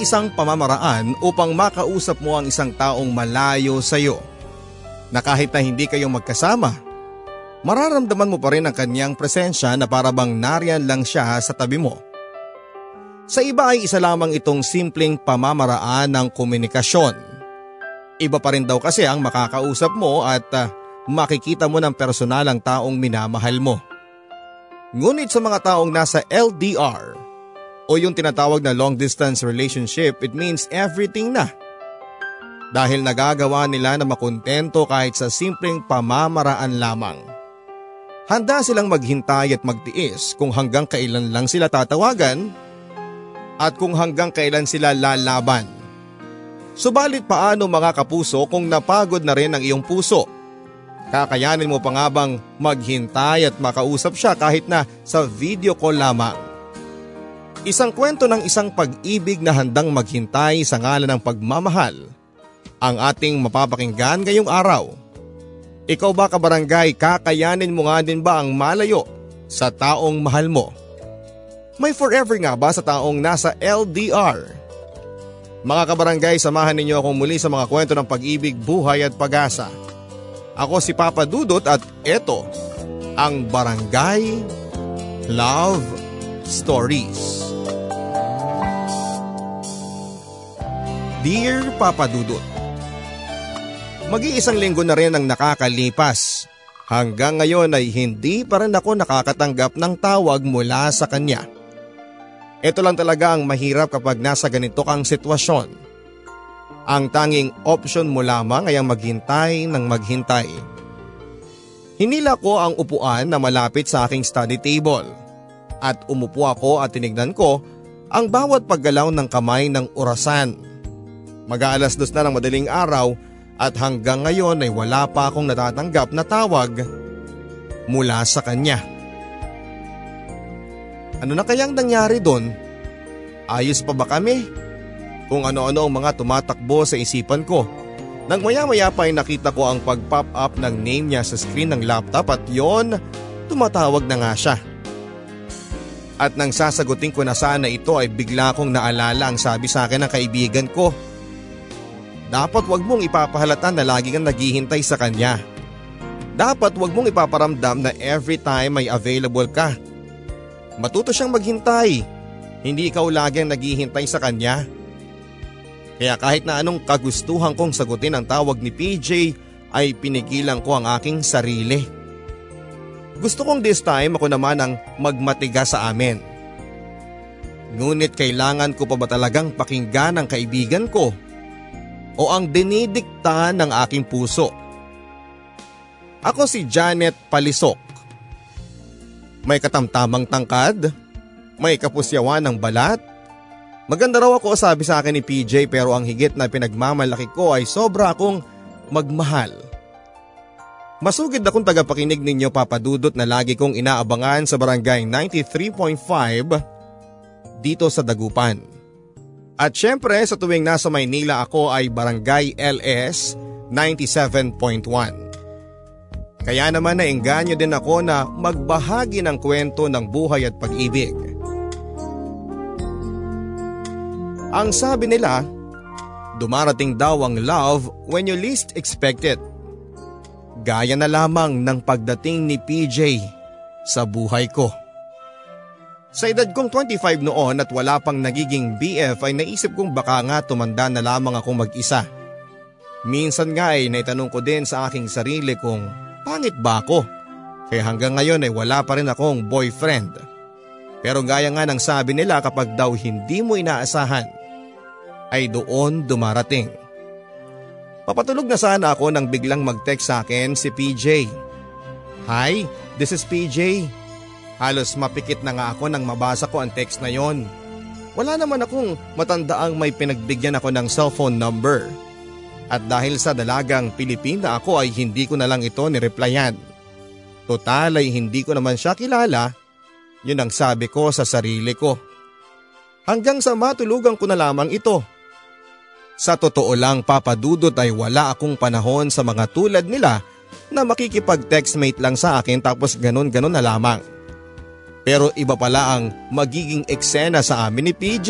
Isang pamamaraan upang makausap mo ang isang taong malayo sa iyo. Na kahit na hindi kayo magkasama, mararamdaman mo pa rin ang kanyang presensya na parabang nariyan lang siya sa tabi mo. Sa iba ay isa lamang itong simpleng pamamaraan ng komunikasyon. Iba pa rin daw kasi ang makakausap mo at ah, makikita mo ng personal ang taong minamahal mo. Ngunit sa mga taong nasa LDR o yung tinatawag na long distance relationship, it means everything na. Dahil nagagawa nila na makontento kahit sa simpleng pamamaraan lamang. Handa silang maghintay at magtiis kung hanggang kailan lang sila tatawagan at kung hanggang kailan sila lalaban. Subalit paano mga kapuso kung napagod na rin ang iyong puso? Kakayanin mo pa nga bang maghintay at makausap siya kahit na sa video call lamang? Isang kwento ng isang pag-ibig na handang maghintay sa ngalan ng pagmamahal ang ating mapapakinggan ngayong araw. Ikaw ba kabarangay, kakayanin mo nga din ba ang malayo sa taong mahal mo? May forever nga ba sa taong nasa LDR? Mga kabarangay, samahan ninyo akong muli sa mga kwento ng pag-ibig, buhay at pag-asa. Ako si Papa Dudot at ito ang Barangay Love Stories. Dear Papa Dudot, Mag-iisang linggo na rin ang nakakalipas. Hanggang ngayon ay hindi pa rin ako nakakatanggap ng tawag mula sa kanya. Ito lang talaga ang mahirap kapag nasa ganito kang sitwasyon. Ang tanging option mo lamang ay ang maghintay ng maghintay. Hinila ko ang upuan na malapit sa aking study table. At umupo ako at tinignan ko ang bawat paggalaw ng kamay ng orasan. Mag-aalas dos na ng madaling araw at hanggang ngayon ay wala pa akong natatanggap na tawag mula sa kanya. Ano na kayang nangyari doon? Ayos pa ba kami? Kung ano-ano ang mga tumatakbo sa isipan ko. Nang maya-maya pa ay nakita ko ang pag-pop up ng name niya sa screen ng laptop at yon, tumatawag na nga siya. At nang sasagutin ko na sana ito ay bigla kong naalala ang sabi sa akin ng kaibigan ko. Dapat wag mong ipapahalata na lagi kang naghihintay sa kanya. Dapat wag mong ipaparamdam na every time may available ka. Matuto siyang maghintay. Hindi ikaw lagi ang naghihintay sa kanya. Kaya kahit na anong kagustuhan kong sagutin ang tawag ni PJ ay pinigilan ko ang aking sarili. Gusto kong this time ako naman ang magmatiga sa amin. Ngunit kailangan ko pa ba talagang pakinggan ang kaibigan ko o ang dinidikta ng aking puso? Ako si Janet Palisok. May katamtamang tangkad, may kapusyawan ng balat, Maganda raw ako sabi sa akin ni PJ pero ang higit na pinagmamalaki ko ay sobra akong magmahal. Masugid akong tagapakinig ninyo papadudot na lagi kong inaabangan sa barangay 93.5 dito sa Dagupan. At syempre sa tuwing nasa Maynila ako ay barangay LS 97.1. Kaya naman nainganyo din ako na magbahagi ng kwento ng buhay at pag-ibig. Ang sabi nila, dumarating daw ang love when you least expect it. Gaya na lamang ng pagdating ni PJ sa buhay ko. Sa edad kong 25 noon at wala pang nagiging BF ay naisip kong baka nga tumanda na lamang ako mag-isa. Minsan nga ay naitanong ko din sa aking sarili kung pangit ba ako? Kaya hanggang ngayon ay wala pa rin akong boyfriend. Pero gaya nga ng sabi nila kapag daw hindi mo inaasahan, ay doon dumarating. Papatulog na sana ako nang biglang mag-text sa akin si PJ. Hi, this is PJ. Halos mapikit na nga ako nang mabasa ko ang text na yon. Wala naman akong matandaang may pinagbigyan ako ng cellphone number. At dahil sa dalagang Pilipina ako ay hindi ko na lang ito nireplyan. Total ay hindi ko naman siya kilala. Yun ang sabi ko sa sarili ko. Hanggang sa matulugan ko na lamang ito. Sa totoo lang papadudot ay wala akong panahon sa mga tulad nila na makikipag-textmate lang sa akin tapos ganun-ganun na lamang. Pero iba pala ang magiging eksena sa amin ni PJ.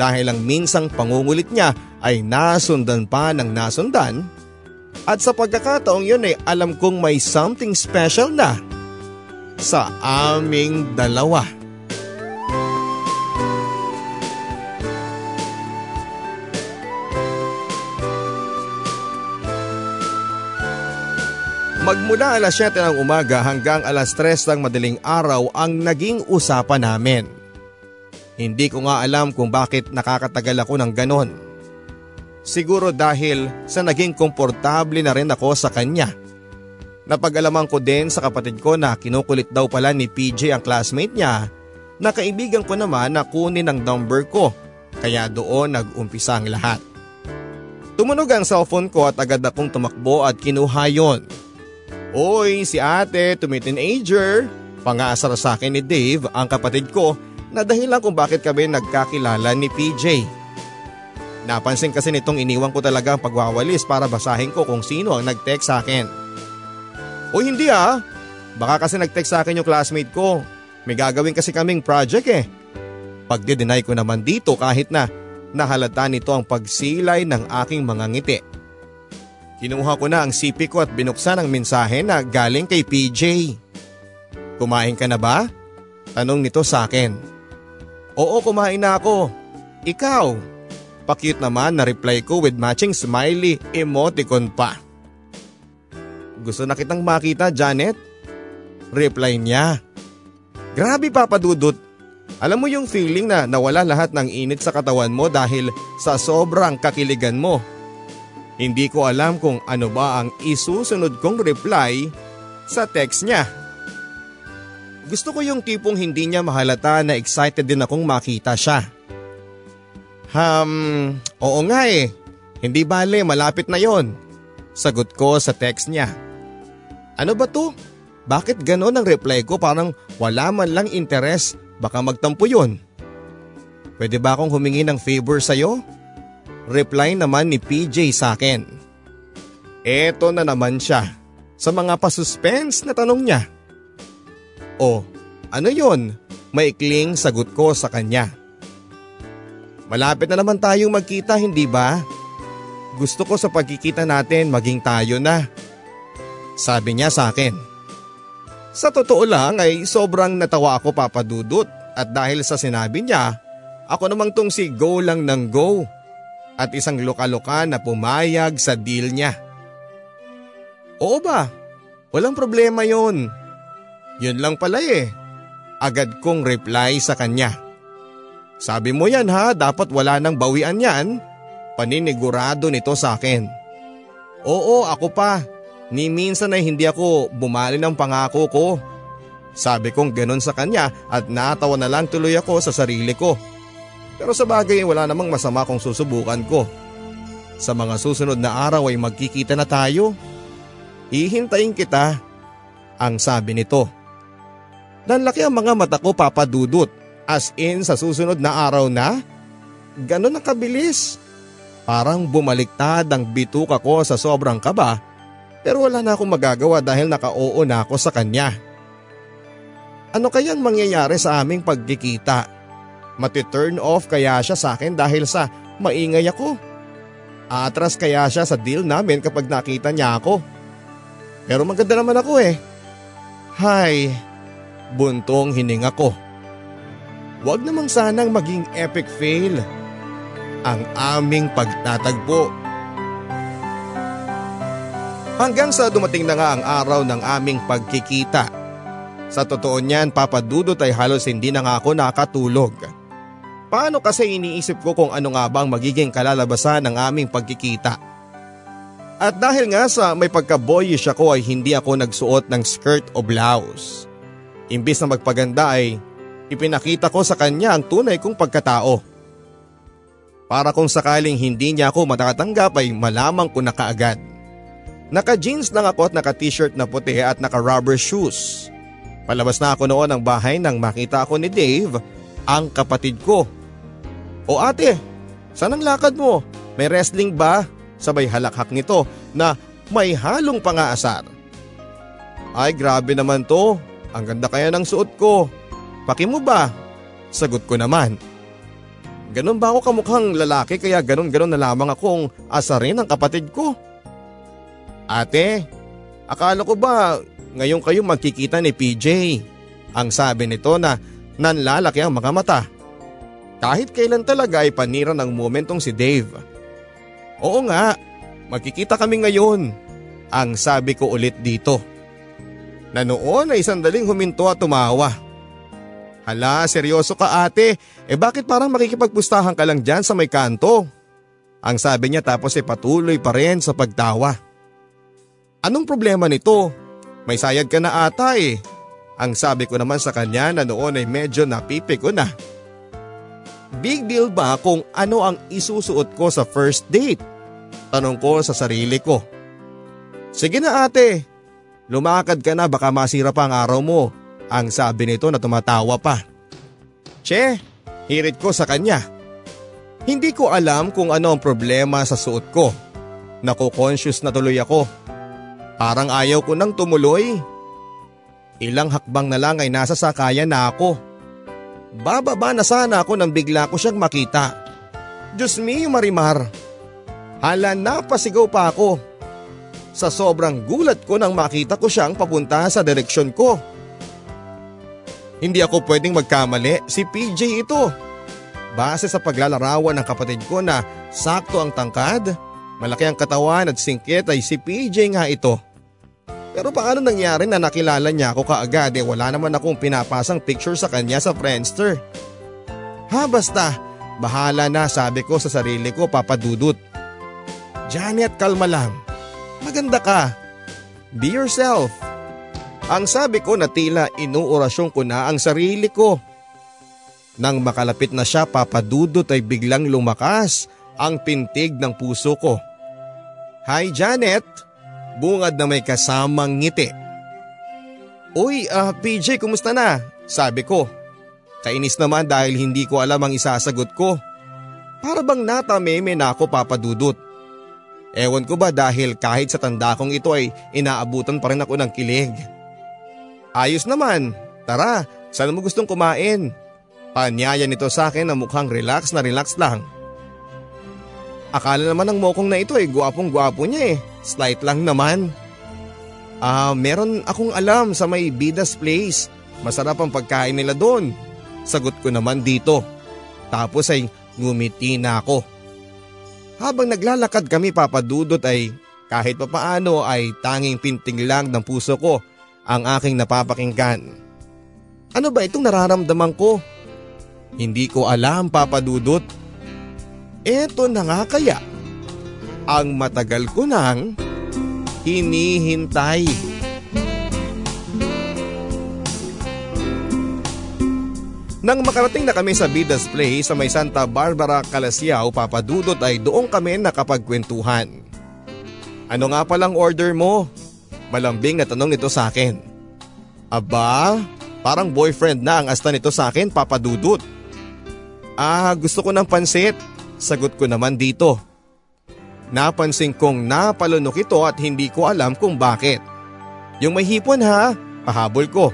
Dahil ang minsang pangungulit niya ay nasundan pa ng nasundan at sa pagkakataong yun ay alam kong may something special na sa aming dalawa. Magmula alas 7 ng umaga hanggang alas 3 ng madaling araw ang naging usapan namin. Hindi ko nga alam kung bakit nakakatagal ako ng ganon. Siguro dahil sa naging komportable na rin ako sa kanya. Napag-alaman ko din sa kapatid ko na kinukulit daw pala ni PJ ang classmate niya na kaibigan ko naman na kunin ang number ko kaya doon nag-umpisa ang lahat. Tumunog ang cellphone ko at agad akong tumakbo at kinuha yon. Oy, si ate, tumi-teenager. Pangaasar sa akin ni Dave, ang kapatid ko, na dahilan kung bakit kami nagkakilala ni PJ. Napansin kasi nitong iniwan ko talaga ang pagwawalis para basahin ko kung sino ang nag-text sa akin. O hindi ah, baka kasi nag-text sa akin yung classmate ko. May gagawin kasi kaming project eh. Pagdi-deny ko naman dito kahit na nahalata nito ang pagsilay ng aking mga ngiti. Kinuha ko na ang sipi ko at binuksan ang mensahe na galing kay PJ. Kumain ka na ba? Tanong nito sa akin. Oo kumain na ako. Ikaw? Pakute naman na reply ko with matching smiley emoticon pa. Gusto na kitang makita Janet? Reply niya. Grabe papadudot. Alam mo yung feeling na nawala lahat ng init sa katawan mo dahil sa sobrang kakiligan mo hindi ko alam kung ano ba ang isusunod kong reply sa text niya. Gusto ko yung tipong hindi niya mahalata na excited din akong makita siya. Um, oo nga eh. Hindi bale, malapit na yon. Sagot ko sa text niya. Ano ba to? Bakit ganon ang reply ko parang wala man lang interes baka magtampo yon? Pwede ba akong humingi ng favor sa'yo? Reply naman ni PJ sa akin. Eto na naman siya sa mga pasuspense na tanong niya. O, ano yon? Maikling sagot ko sa kanya. Malapit na naman tayong magkita hindi ba? Gusto ko sa pagkikita natin maging tayo na. Sabi niya sa akin. Sa totoo lang ay sobrang natawa ako papadudot at dahil sa sinabi niya, ako namang tong si go lang ng go at isang lokaloka na pumayag sa deal niya. Oo ba? Walang problema yon. Yun lang pala eh. Agad kong reply sa kanya. Sabi mo yan ha, dapat wala nang bawian yan. Paninigurado nito sa akin. Oo, ako pa. Ni minsan ay hindi ako bumali ng pangako ko. Sabi kong ganun sa kanya at natawa na lang tuloy ako sa sarili ko. Pero sa bagay wala namang masama kung susubukan ko. Sa mga susunod na araw ay magkikita na tayo. Hihintayin kita, ang sabi nito. Nanlaki ang mga mata ko papadudot as in sa susunod na araw na. Ganon ang kabilis. Parang bumaliktad ang bituka ko sa sobrang kaba pero wala na akong magagawa dahil naka-oo na ako sa kanya. Ano kayang mangyayari sa aming pagkikita? Mati-turn off kaya siya sa akin dahil sa maingay ako? Atras kaya siya sa deal namin kapag nakita niya ako? Pero maganda naman ako eh. Hay, buntong hininga ko. Huwag namang sanang maging epic fail ang aming pagtatagpo. Hanggang sa dumating na nga ang araw ng aming pagkikita. Sa totoo niyan, papadudot ay halos hindi na nga ako nakatulog. Paano kasi iniisip ko kung ano nga ba ang magiging kalalabasan ng aming pagkikita? At dahil nga sa may pagka-boyish ako ay hindi ako nagsuot ng skirt o blouse. Imbis na magpaganda ay ipinakita ko sa kanya ang tunay kong pagkatao. Para kung sakaling hindi niya ako matatanggap ay malamang ko na kaagad. Naka-jeans lang ako at naka-t-shirt na puti at naka-rubber shoes. Palabas na ako noon ng bahay nang makita ako ni Dave, ang kapatid ko. O ate, saan ang lakad mo? May wrestling ba? sabay halakhak nito na may halong pangaasar. Ay grabe naman to, ang ganda kaya ng suot ko. Paki mo ba? Sagot ko naman. Ganon ba ako kamukhang lalaki kaya ganon-ganon na lamang akong asarin ng kapatid ko? Ate, akala ko ba ngayon kayo magkikita ni PJ? Ang sabi nito na nanlalaki ang mga mata. Kahit kailan talaga ay panira ng momentong si Dave. Oo nga, magkikita kami ngayon. Ang sabi ko ulit dito. Na noon ay sandaling huminto at tumawa. Hala, seryoso ka ate. Eh bakit parang makikipagpustahan ka lang dyan sa may kanto? Ang sabi niya tapos ay patuloy pa rin sa pagtawa. Anong problema nito? May sayad ka na ata eh. Ang sabi ko naman sa kanya na noon ay medyo napipi ko na. Big deal ba kung ano ang isusuot ko sa first date? Tanong ko sa sarili ko. Sige na ate, lumakad ka na baka masira pa ang araw mo. Ang sabi nito na tumatawa pa. Che, hirit ko sa kanya. Hindi ko alam kung ano ang problema sa suot ko. Nako-conscious na tuloy ako. Parang ayaw ko nang tumuloy. Ilang hakbang na lang ay nasa sakayan na ako. Bababa na sana ako nang bigla ko siyang makita. Diyos me, Marimar. Hala napasigaw pa ako. Sa sobrang gulat ko nang makita ko siyang papunta sa direksyon ko. Hindi ako pwedeng magkamali, si PJ ito. Base sa paglalarawan ng kapatid ko na sakto ang tangkad, malaki ang katawan at singkit ay si PJ nga ito. Pero paano nangyari na nakilala niya ako kaagad eh wala naman akong pinapasang picture sa kanya sa Friendster. Ha basta, bahala na sabi ko sa sarili ko papadudot. Janet, kalma lang. Maganda ka. Be yourself. Ang sabi ko na tila inuorasyon ko na ang sarili ko. Nang makalapit na siya papadudot ay biglang lumakas ang pintig ng puso ko. Hi Janet, bungad na may kasamang ngiti. Uy, uh, ah, PJ, kumusta na? Sabi ko. Kainis naman dahil hindi ko alam ang isasagot ko. Para bang natameme na ako papadudot. Ewan ko ba dahil kahit sa tanda kong ito ay inaabutan pa rin ako ng kilig. Ayos naman, tara, saan mo gustong kumain? Panyaya nito sa akin na mukhang relax na relax lang. Akala naman ng mokong na ito ay guwapong guwapo niya eh, slight lang naman. Ah, meron akong alam sa may Bidas Place. Masarap ang pagkain nila doon. Sagot ko naman dito. Tapos ay ngumiti na ako. Habang naglalakad kami papadudot ay kahit papaano ay tanging pinting lang ng puso ko ang aking napapakinggan. Ano ba itong nararamdaman ko? Hindi ko alam papadudot. Eto na nga kaya ang matagal ko nang hinihintay. Nang makarating na kami sa Vidas Place sa may Santa Barbara, Calasiao, papadudot ay doon kami nakapagkwentuhan. Ano nga palang order mo? Malambing na tanong nito sa akin. Aba, parang boyfriend na ang asta nito sa akin, papadudot. Ah, gusto ko ng pansit. Sagot ko naman dito. Napansin kong napalunok ito at hindi ko alam kung bakit. Yung may hipon ha, pahabol ko.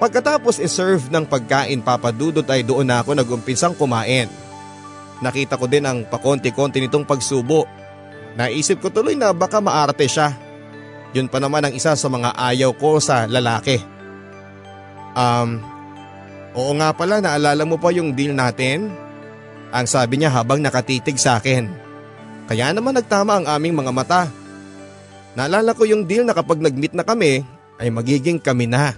Pagkatapos iserve ng pagkain papadudot ay doon na ako nagumpisang kumain. Nakita ko din ang pakonti-konti nitong pagsubo. Naisip ko tuloy na baka maarte siya. Yun pa naman ang isa sa mga ayaw ko sa lalaki. Um, oo nga pala naalala mo pa yung deal natin? Ang sabi niya habang nakatitig sa akin. Kaya naman nagtama ang aming mga mata. Naalala ko yung deal na kapag nag-meet na kami ay magiging kami na.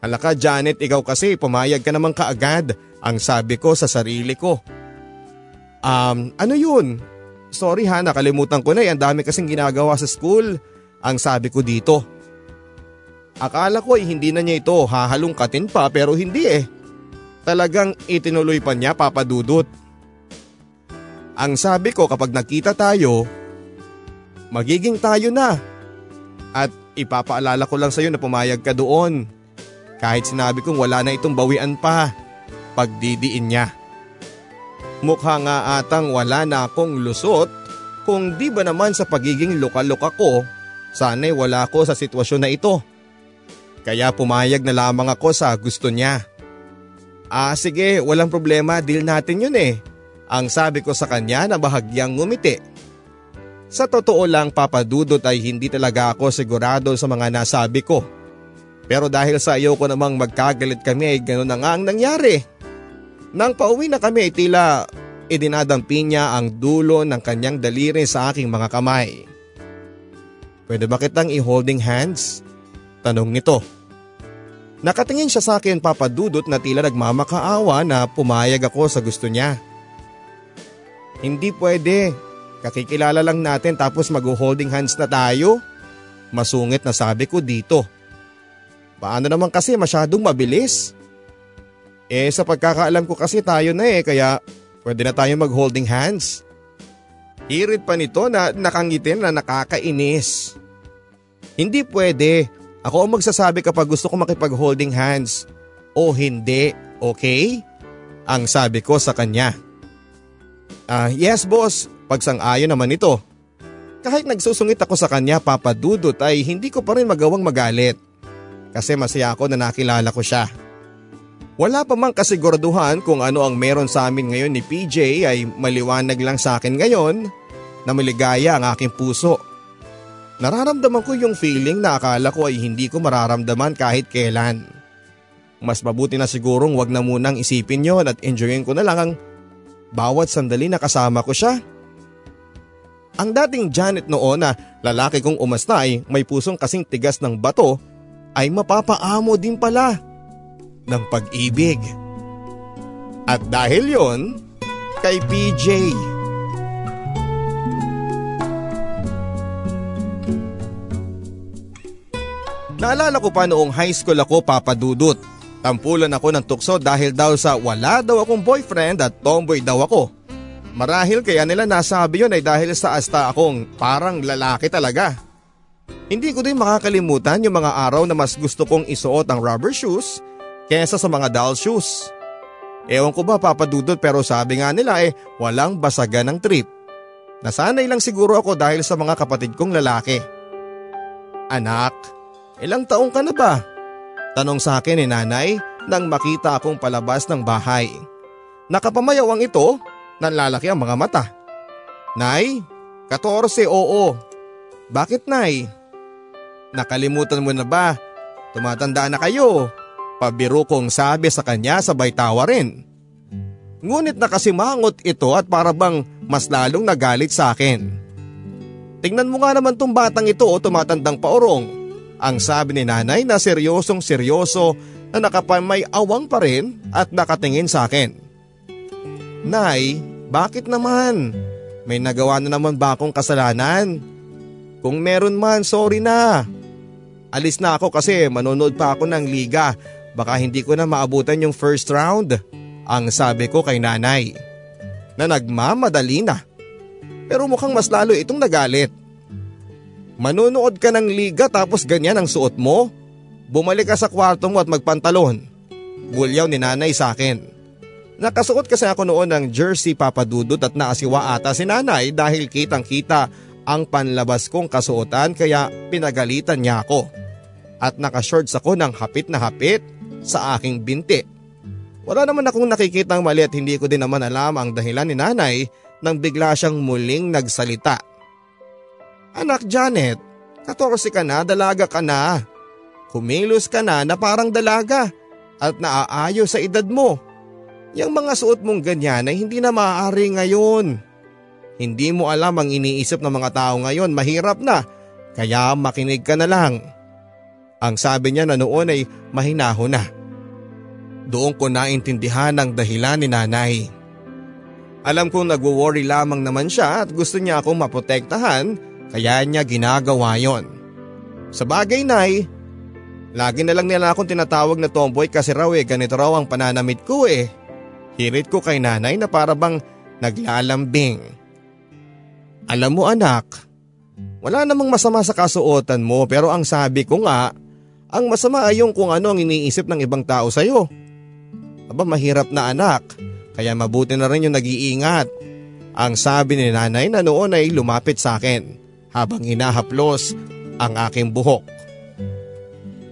Alaka Janet, ikaw kasi pumayag ka naman kaagad ang sabi ko sa sarili ko. Um, ano yun? Sorry ha, nakalimutan ko na eh. Ang dami kasing ginagawa sa school. Ang sabi ko dito. Akala ko ay hindi na niya ito hahalungkatin pa pero hindi eh. Talagang itinuloy pa niya papadudot. Ang sabi ko kapag nakita tayo, magiging tayo na. At ipapaalala ko lang sa iyo na pumayag ka doon. Kahit sinabi kong wala na itong bawian pa, pagdidiin niya. Mukha nga atang wala na akong lusot kung di ba naman sa pagiging luka-luka ko, sana'y wala ko sa sitwasyon na ito. Kaya pumayag na lamang ako sa gusto niya. Ah sige, walang problema, deal natin yun eh. Ang sabi ko sa kanya na bahagyang ngumiti. Sa totoo lang papadudot ay hindi talaga ako sigurado sa mga nasabi ko. Pero dahil sa iyo ko namang magkagalit kami ay ganoon na nga ang nangyari. Nang pauwi na kami ay tila idinadampi niya ang dulo ng kanyang daliri sa aking mga kamay. Pwede ba kitang i-holding hands? Tanong nito. Nakatingin siya sa akin papadudot na tila nagmamakaawa na pumayag ako sa gusto niya. Hindi pwede. Kakikilala lang natin tapos mag-holding hands na tayo. Masungit na sabi ko dito. Paano naman kasi masyadong mabilis? Eh sa pagkakaalam ko kasi tayo na eh kaya pwede na tayo mag holding hands. Hirit pa nito na nakangitin na nakakainis. Hindi pwede. Ako ang magsasabi kapag gusto ko makipag holding hands. O hindi, okay? Ang sabi ko sa kanya. Ah, uh, yes boss, pagsang-ayon naman ito. Kahit nagsusungit ako sa kanya papadudot ay hindi ko pa rin magawang magalit kasi masaya ako na nakilala ko siya. Wala pa mang kasiguraduhan kung ano ang meron sa amin ngayon ni PJ ay maliwanag lang sa akin ngayon na maligaya ang aking puso. Nararamdaman ko yung feeling na akala ko ay hindi ko mararamdaman kahit kailan. Mas mabuti na sigurong wag na munang isipin yon at enjoyin ko na lang ang bawat sandali na kasama ko siya. Ang dating Janet noon na lalaki kong umasta ay may pusong kasing tigas ng bato ay mapapaamo din pala ng pag-ibig. At dahil yon, kay PJ. Naalala ko pa noong high school ako papadudot. Tampulan ako ng tukso dahil daw sa wala daw akong boyfriend at tomboy daw ako. Marahil kaya nila nasabi yun ay dahil sa asta akong parang lalaki talaga. Hindi ko din makakalimutan yung mga araw na mas gusto kong isuot ang rubber shoes kesa sa mga doll shoes. Ewan ko ba papadudod pero sabi nga nila eh walang basagan ng trip. Nasanay lang siguro ako dahil sa mga kapatid kong lalaki. Anak, ilang taong ka na ba? Tanong sa akin ni nanay nang makita akong palabas ng bahay. Nakapamayawang ito, nanlalaki ang mga mata. Nay, 14 oo. Bakit nay? Nakalimutan mo na ba? Tumatanda na kayo. Pabiro kong sabi sa kanya sabay tawa rin. Ngunit nakasimangot ito at para bang mas lalong nagalit sa akin. Tingnan mo nga naman tong batang ito o tumatandang paorong. Ang sabi ni nanay na seryosong seryoso na nakapamay awang pa rin at nakatingin sa akin. Nay, bakit naman? May nagawa na naman ba akong kasalanan? Kung meron man, sorry na. Alis na ako kasi manonood pa ako ng liga. Baka hindi ko na maabutan yung first round. Ang sabi ko kay nanay. Na nagmamadali na. Pero mukhang mas lalo itong nagalit. Manunood ka ng liga tapos ganyan ang suot mo? Bumalik ka sa kwarto mo at magpantalon. Bulyaw ni nanay sa akin. Nakasuot kasi ako noon ng jersey papadudot at naasiwa ata si nanay dahil kitang kita ang panlabas kong kasuotan kaya pinagalitan niya ako. At nakashorts ako ng hapit na hapit sa aking binti. Wala naman akong nakikitang mali at hindi ko din naman alam ang dahilan ni nanay nang bigla siyang muling nagsalita. Anak Janet, 14 ka na, dalaga ka na. Kumilos ka na na parang dalaga at naaayo sa edad mo. Yang mga suot mong ganyan ay hindi na maaari ngayon. Hindi mo alam ang iniisip ng mga tao ngayon, mahirap na. Kaya makinig ka na lang. Ang sabi niya na noon ay mahinaho na. Doon ko naintindihan ang dahilan ni nanay. Alam kong nagwo-worry lamang naman siya at gusto niya akong maprotektahan kaya niya ginagawa yon. Sa bagay nay, lagi na lang nila akong tinatawag na tomboy kasi raw eh ganito raw ang pananamit ko eh. Hirit ko kay nanay na para bang naglalambing. Alam mo anak, wala namang masama sa kasuotan mo pero ang sabi ko nga, ang masama ay yung kung ano ang iniisip ng ibang tao sa'yo. Aba mahirap na anak. Kaya mabuti na rin yung nag-iingat. Ang sabi ni nanay na noon ay lumapit sa akin habang hinahaplos ang aking buhok.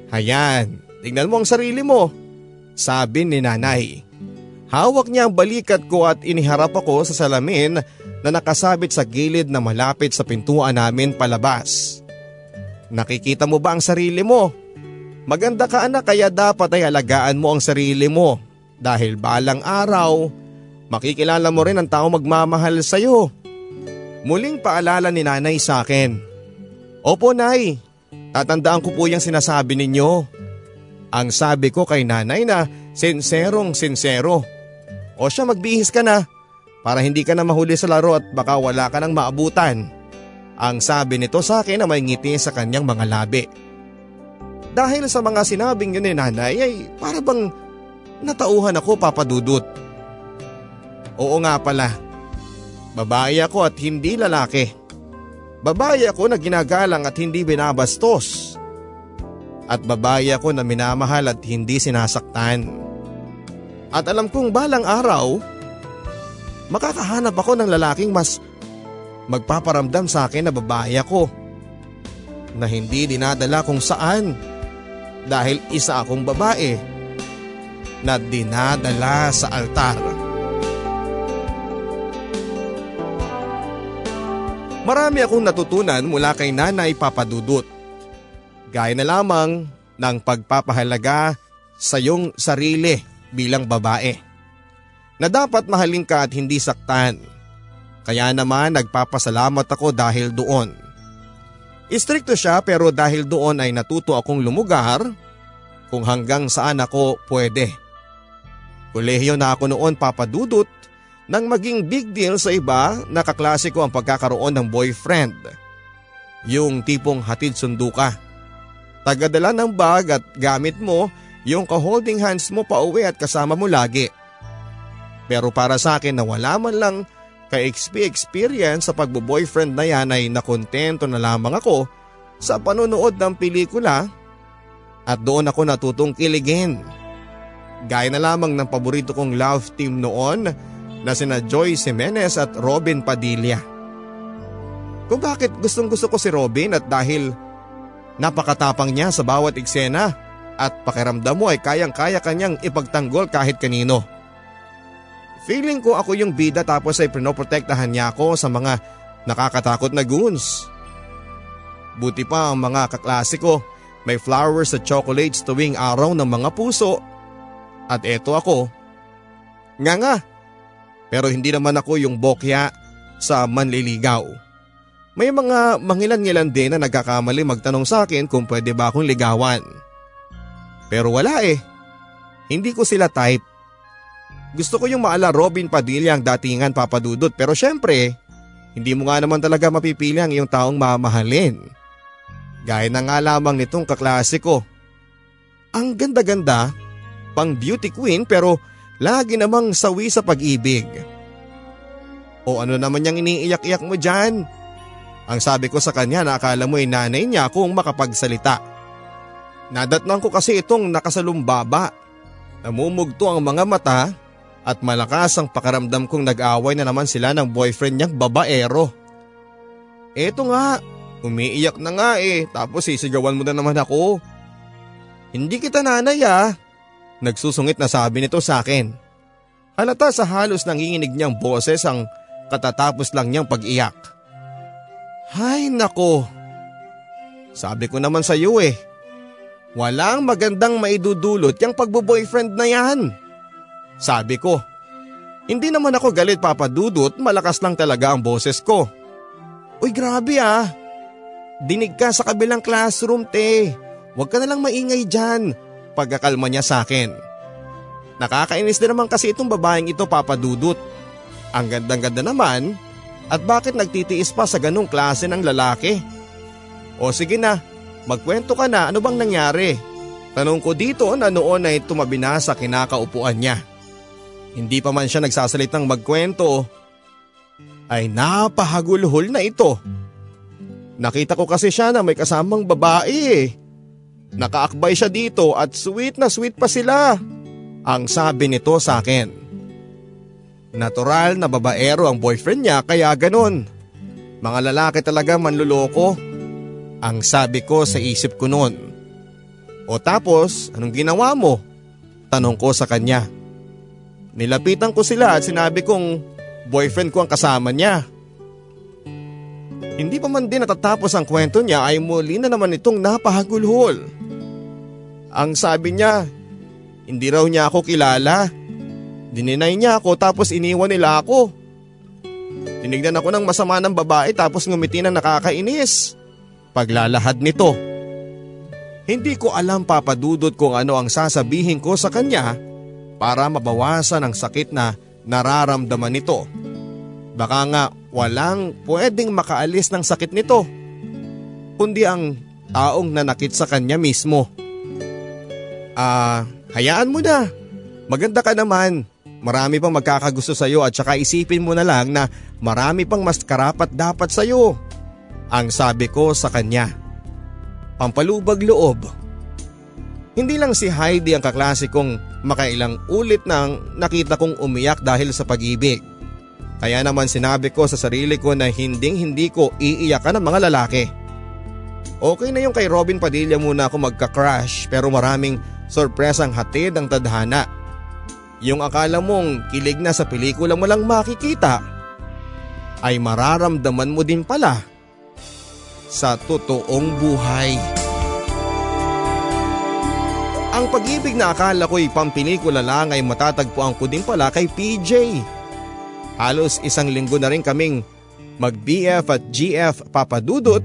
Hayan, tingnan mo ang sarili mo, sabi ni nanay. Hawak niya ang balikat ko at iniharap ako sa salamin na nakasabit sa gilid na malapit sa pintuan namin palabas. Nakikita mo ba ang sarili mo? Maganda ka anak kaya dapat ay alagaan mo ang sarili mo dahil balang araw, makikilala mo rin ang tao magmamahal sa iyo. Muling paalala ni nanay sa akin. Opo nay, tatandaan ko po yung sinasabi ninyo. Ang sabi ko kay nanay na sinserong sinsero. O siya magbihis ka na para hindi ka na mahuli sa laro at baka wala ka nang maabutan. Ang sabi nito sa akin na may ngiti sa kanyang mga labi. Dahil sa mga sinabing yun ni nanay ay para bang Natauhan ako papadudot. Oo nga pala. Babae ako at hindi lalaki. Babae ako na ginagalang at hindi binabastos. At babae ako na minamahal at hindi sinasaktan. At alam kong balang araw, makakahanap ako ng lalaking mas magpaparamdam sa akin na babae ako. Na hindi dinadala kung saan dahil isa akong babae na dinadala sa altar. Marami akong natutunan mula kay Nanay Papadudut. Gaya na lamang ng pagpapahalaga sa iyong sarili bilang babae. Na dapat mahalin ka at hindi saktan. Kaya naman nagpapasalamat ako dahil doon. Istrikto siya pero dahil doon ay natuto akong lumugar kung hanggang saan ako pwede. Kolehiyo na ako noon papadudot nang maging big deal sa iba na kaklase ang pagkakaroon ng boyfriend. Yung tipong hatid sundo ka. Tagadala ng bag at gamit mo yung ka-holding hands mo pa uwi at kasama mo lagi. Pero para sa akin na wala man lang ka-XP experience sa pagbo-boyfriend na yan ay nakontento na lamang ako sa panonood ng pelikula at doon ako natutong kiligin. Gaya na lamang ng paborito kong love team noon na sina Joy Jimenez at Robin Padilla. Kung bakit gustong gusto ko si Robin at dahil napakatapang niya sa bawat eksena at pakiramdam mo ay kayang-kaya kanyang ipagtanggol kahit kanino. Feeling ko ako yung bida tapos ay pinoprotektahan niya ako sa mga nakakatakot na goons. Buti pa ang mga kaklase ko may flowers at chocolates tuwing araw ng mga puso at eto ako. Nga nga. Pero hindi naman ako yung bokya sa manliligaw. May mga mangilan-ngilan din na nagkakamali magtanong sa akin kung pwede ba akong ligawan. Pero wala eh. Hindi ko sila type. Gusto ko yung maala Robin Padilla ang datingan papadudot pero syempre, hindi mo nga naman talaga mapipili ang iyong taong mamahalin. Gaya na nga lamang nitong kaklase ko. Ang ganda-ganda, pang beauty queen pero lagi namang sawi sa pag-ibig. O ano naman yung iniiyak-iyak mo dyan? Ang sabi ko sa kanya na akala mo ay nanay niya kung makapagsalita. Nadatnan ko kasi itong nakasalumbaba. Namumugto ang mga mata at malakas ang pakaramdam kong nag-away na naman sila ng boyfriend niyang babaero. Eto nga, umiiyak na nga eh tapos sisigawan mo na naman ako. Hindi kita nanay ah. Nagsusungit na sabi nito sa akin. Halata sa halos nanginginig niyang boses ang katatapos lang niyang pag-iyak. Hay nako. Sabi ko naman sa iyo eh. Walang magandang maidudulot yung pagbo-boyfriend na yan. Sabi ko. Hindi naman ako galit papadudot, malakas lang talaga ang boses ko. Uy grabe ah. Dinig ka sa kabilang classroom te. Huwag ka na lang maingay dyan. Pagkakalma niya sa akin. Nakakainis din naman kasi itong babaeng ito papadudot. Ang gandang-ganda naman at bakit nagtitiis pa sa ganong klase ng lalaki? O sige na, magkwento ka na ano bang nangyari? Tanong ko dito na noon ay tumabi na sa kinakaupuan niya. Hindi pa man siya nagsasalitang magkwento ay napahagulhol na ito. Nakita ko kasi siya na may kasamang babae eh. Nakaakbay siya dito at sweet na sweet pa sila. Ang sabi nito sa akin. Natural na babaero ang boyfriend niya kaya ganon. Mga lalaki talaga manluloko. Ang sabi ko sa isip ko noon. O tapos, anong ginawa mo? Tanong ko sa kanya. Nilapitan ko sila at sinabi kong boyfriend ko ang kasama niya. Hindi pa man din natatapos ang kwento niya ay muli na naman itong napahagulhol. Ang sabi niya, hindi raw niya ako kilala Dininay niya ako tapos iniwan nila ako. Tinignan ako ng masama ng babae tapos ngumiti na nakakainis. Paglalahad nito. Hindi ko alam papadudot kung ano ang sasabihin ko sa kanya para mabawasan ang sakit na nararamdaman nito. Baka nga walang pwedeng makaalis ng sakit nito. Kundi ang taong nanakit sa kanya mismo. Ah, hayaan mo na. Maganda ka naman. Marami pang magkakagusto sa iyo at saka isipin mo na lang na marami pang mas karapat dapat sa iyo. Ang sabi ko sa kanya. Pampalubag loob. Hindi lang si Heidi ang kaklase makailang ulit nang nakita kong umiyak dahil sa pag-ibig. Kaya naman sinabi ko sa sarili ko na hinding hindi ko iiyakan ng mga lalaki. Okay na yung kay Robin Padilla muna ako magka-crush pero maraming sorpresang hatid ang tadhana. Yung akala mong kilig na sa pelikula mo lang makikita ay mararamdaman mo din pala sa totoong buhay. Ang pag-ibig na akala ko'y pampelikula lang ay matatagpuan ko din pala kay PJ. Halos isang linggo na rin kaming mag-BF at GF papadudot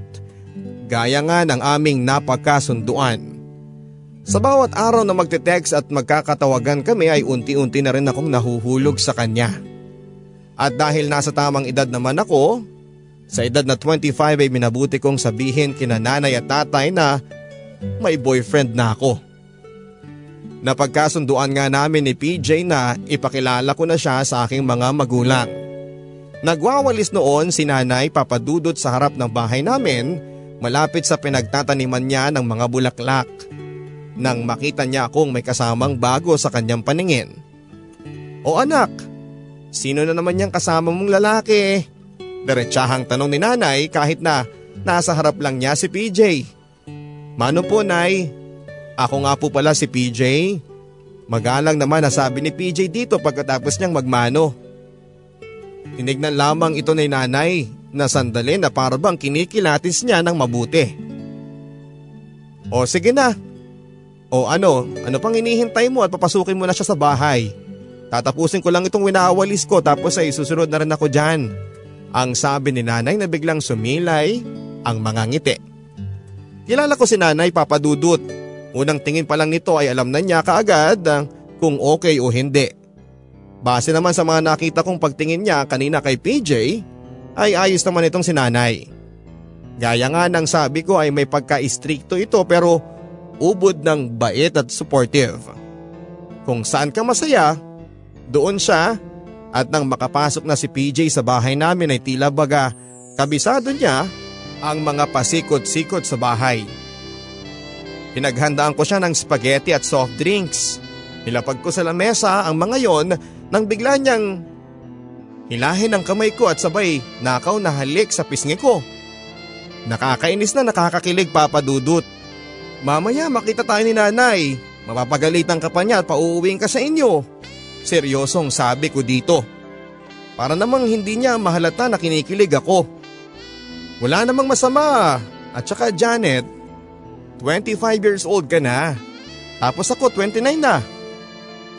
gaya nga ng aming napagkasunduan. Sa bawat araw na magte-text at magkakatawagan kami ay unti-unti na rin akong nahuhulog sa kanya. At dahil nasa tamang edad naman ako, sa edad na 25 ay minabuti kong sabihin kina nanay at tatay na may boyfriend na ako. Napagkasunduan nga namin ni PJ na ipakilala ko na siya sa aking mga magulang. Nagwawalis noon si nanay papadudot sa harap ng bahay namin malapit sa pinagtataniman niya ng mga bulaklak nang makita niya akong may kasamang bago sa kanyang paningin. O anak, sino na naman yung kasama mong lalaki? Diretsahang tanong ni nanay kahit na nasa harap lang niya si PJ. Mano po nay? Ako nga po pala si PJ. Magalang naman nasabi ni PJ dito pagkatapos niyang magmano. Tinignan lamang ito ni nanay na sandali na parabang kinikilatis niya ng mabuti. O sige na, o ano, ano pang inihintay mo at papasukin mo na siya sa bahay? Tatapusin ko lang itong winawalis ko tapos ay susunod na rin ako dyan. Ang sabi ni nanay na biglang sumilay ang mga ngiti. Kilala ko si nanay papadudot. Unang tingin pa lang nito ay alam na niya kaagad kung okay o hindi. Base naman sa mga nakita kong pagtingin niya kanina kay PJ, ay ayos naman itong si nanay. Gaya nga ng sabi ko ay may pagka-istrikto ito pero ubod ng bait at supportive. Kung saan ka masaya, doon siya at nang makapasok na si PJ sa bahay namin ay tila baga kabisado niya ang mga pasikot-sikot sa bahay. Pinaghandaan ko siya ng spaghetti at soft drinks. Nilapag ko sa lamesa ang mga yon nang bigla niyang hilahin ang kamay ko at sabay nakaw na halik sa pisngi ko. Nakakainis na nakakakilig papadudot. Mamaya makita tayo ni nanay. Mapapagalitan ka pa niya at pauuwing ka sa inyo. Seryosong sabi ko dito. Para namang hindi niya mahalata na kinikilig ako. Wala namang masama. At saka Janet, 25 years old ka na. Tapos ako 29 na.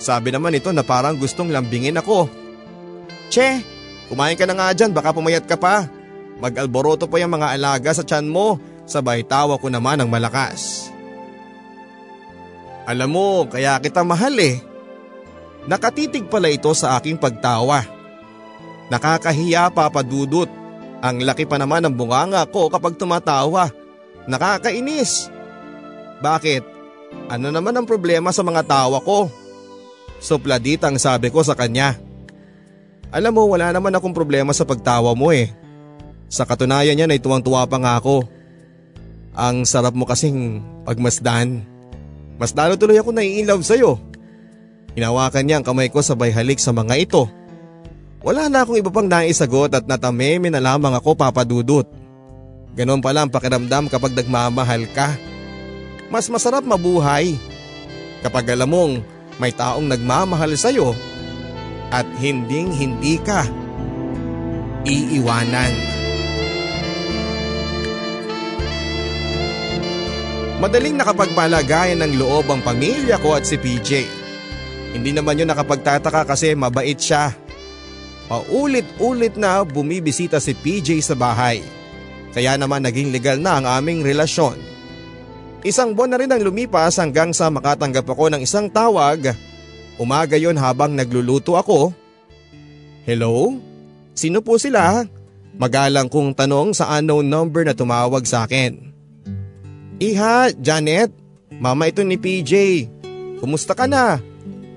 Sabi naman ito na parang gustong lambingin ako. Che, kumain ka na nga dyan baka pumayat ka pa. Mag-alboroto pa yung mga alaga sa tiyan mo, sabay tawa ko naman ng malakas. Alam mo, kaya kita mahal eh. Nakatitig pala ito sa aking pagtawa. Nakakahiya papadudot. Ang laki pa naman ng bunganga ko kapag tumatawa. Nakakainis. Bakit? Ano naman ang problema sa mga tawa ko? Supladitang sabi ko sa kanya. Alam mo wala naman akong problema sa pagtawa mo eh. Sa katunayan yan ay tuwang-tuwa pa nga ako. Ang sarap mo kasing pagmasdan. Mas lalo tuloy ako nai-inlove sa'yo. Hinawakan niya ang kamay ko sabay halik sa mga ito. Wala na akong iba pang naisagot at natameme na lamang ako papadudot. Ganon pala ang pakiramdam kapag nagmamahal ka. Mas masarap mabuhay. Kapag alam mong may taong nagmamahal sa'yo at hinding hindi ka iiwanan. Madaling nakapagpalagayan ng loob ang pamilya ko at si PJ. Hindi naman yun nakapagtataka kasi mabait siya. Paulit-ulit na bumibisita si PJ sa bahay. Kaya naman naging legal na ang aming relasyon. Isang buwan na rin ang lumipas hanggang sa makatanggap ako ng isang tawag. Umaga yon habang nagluluto ako. Hello? Sino po sila? Magalang kong tanong sa unknown number na tumawag sa akin. Iha, Janet, mama ito ni PJ. Kumusta ka na?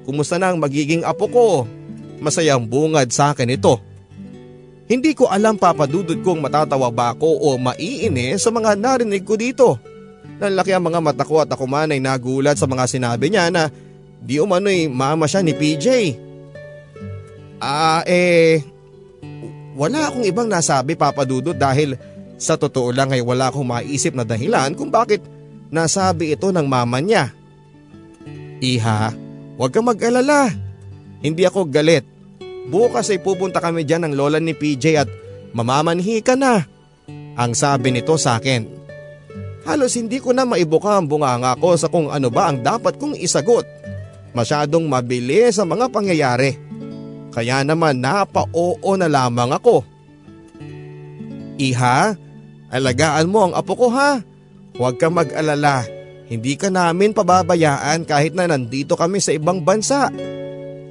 Kumusta na ang magiging apo ko? Masayang bungad sa akin ito. Hindi ko alam papadudod kung matatawa ba ako o maiini sa mga narinig ko dito. Nalaki ang mga mata ko at ako man ay nagulat sa mga sinabi niya na di umano'y mama siya ni PJ. Ah eh, wala akong ibang nasabi papadudod dahil sa totoo lang ay wala akong maisip na dahilan kung bakit nasabi ito ng mama niya. Iha, huwag kang mag-alala. Hindi ako galit. Bukas ay pupunta kami dyan ng lola ni PJ at mamamanhi ka na. Ang sabi nito sa akin. Halos hindi ko na maibuka ang bunganga ko sa kung ano ba ang dapat kong isagot. Masyadong mabilis sa mga pangyayari. Kaya naman napa-oo na lamang ako. Iha, Alagaan mo ang apo ko ha. Huwag kang mag-alala. Hindi ka namin pababayaan kahit na nandito kami sa ibang bansa.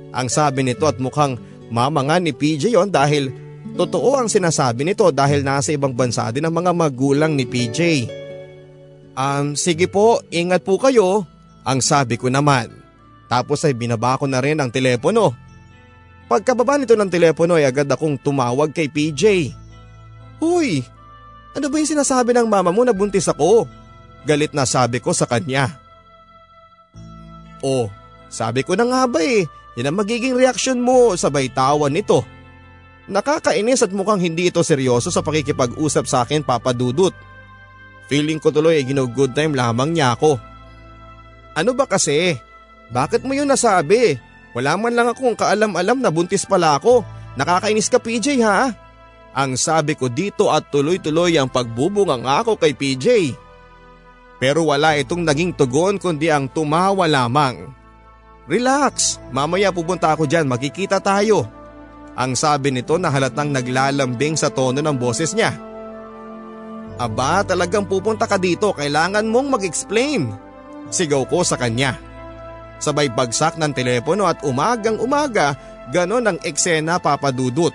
Ang sabi nito at mukhang mama nga ni PJ yon dahil totoo ang sinasabi nito dahil nasa ibang bansa din ang mga magulang ni PJ. Um, sige po, ingat po kayo, ang sabi ko naman. Tapos ay binaba ko na rin ang telepono. Pagkababa nito ng telepono ay agad akong tumawag kay PJ. Huy, ano ba yung sinasabi ng mama mo na buntis ako? Galit na sabi ko sa kanya. Oh, sabi ko na nga ba eh, yan ang magiging reaksyon mo sabay tawa nito. Nakakainis at mukhang hindi ito seryoso sa pakikipag-usap sa akin papadudot. Feeling ko tuloy ay gino-good time lamang niya ako. Ano ba kasi? Bakit mo yun nasabi? Wala man lang akong kaalam-alam na buntis pala ako. Nakakainis ka PJ ha? Ang sabi ko dito at tuloy-tuloy ang pagbubungang ako kay PJ. Pero wala itong naging tugon kundi ang tumawa lamang. Relax, mamaya pupunta ako dyan, makikita tayo. Ang sabi nito na halatang naglalambing sa tono ng boses niya. Aba talagang pupunta ka dito kailangan mong mag-explain. Sigaw ko sa kanya. Sabay bagsak ng telepono at umagang umaga ganon ang eksena papadudot.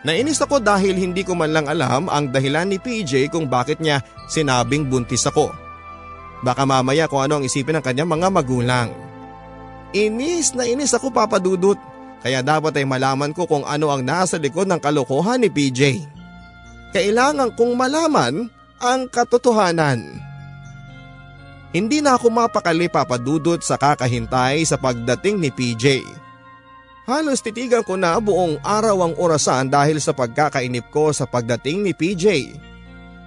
Nainis ako dahil hindi ko man lang alam ang dahilan ni PJ kung bakit niya sinabing buntis ako. Baka mamaya kung ano ang isipin ng kanyang mga magulang. Inis na inis ako papadudot kaya dapat ay malaman ko kung ano ang nasa likod ng kalokohan ni PJ. Kailangan kong malaman ang katotohanan. Hindi na ako mapakali papadudot sa kakahintay sa pagdating ni PJ. Halos titigan ko na buong araw ang orasan dahil sa pagkakainip ko sa pagdating ni PJ.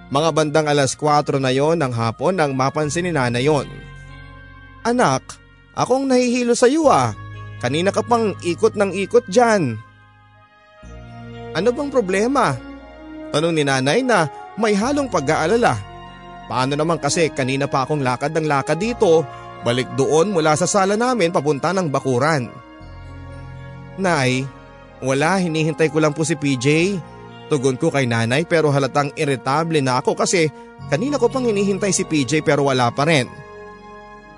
Mga bandang alas 4 na yon ng hapon nang mapansin ni Nana yon. Anak, akong nahihilo sa iyo ah. Kanina ka pang ikot ng ikot dyan. Ano bang problema? Tanong ni nanay na may halong pag-aalala. Paano naman kasi kanina pa akong lakad ng lakad dito, balik doon mula sa sala namin papunta ng bakuran. Nay, wala hinihintay ko lang po si PJ. Tugon ko kay nanay pero halatang irritable na ako kasi kanina ko pang hinihintay si PJ pero wala pa rin.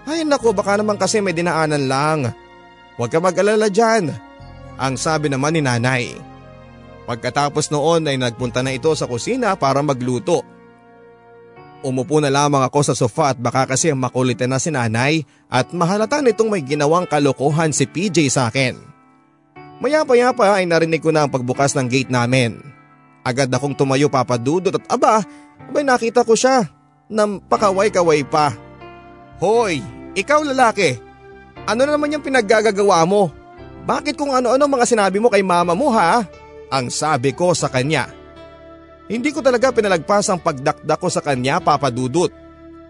Ay nako baka naman kasi may dinaanan lang. Huwag ka mag-alala dyan. Ang sabi naman ni nanay. Pagkatapos noon ay nagpunta na ito sa kusina para magluto. Umupo na lamang ako sa sofa at baka kasi makulitin na si nanay at mahalata nitong may ginawang kalokohan si PJ sa akin. Maya-paya-pa ay narinig ko na ang pagbukas ng gate namin. Agad akong tumayo papadudot at aba, may nakita ko siya. Nang pakaway-kaway pa. Hoy, ikaw lalaki. Ano na naman yung pinaggagawa mo? Bakit kung ano-ano mga sinabi mo kay mama mo ha? Ang sabi ko sa kanya. Hindi ko talaga pinalagpas ang pagdakdak ko sa kanya papadudot.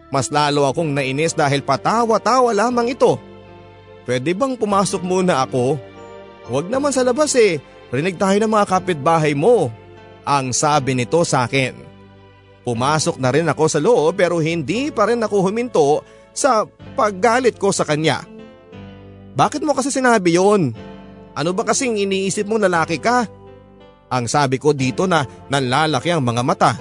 Mas lalo akong nainis dahil patawa-tawa lamang ito. Pwede bang pumasok muna ako? Huwag naman sa labas eh, rinig tayo ng mga kapitbahay mo. Ang sabi nito sa akin. Pumasok na rin ako sa loob pero hindi pa rin ako huminto sa paggalit ko sa kanya. Bakit mo kasi sinabi yon? Ano ba kasing iniisip mong lalaki ka? Ang sabi ko dito na nanlalaki ang mga mata.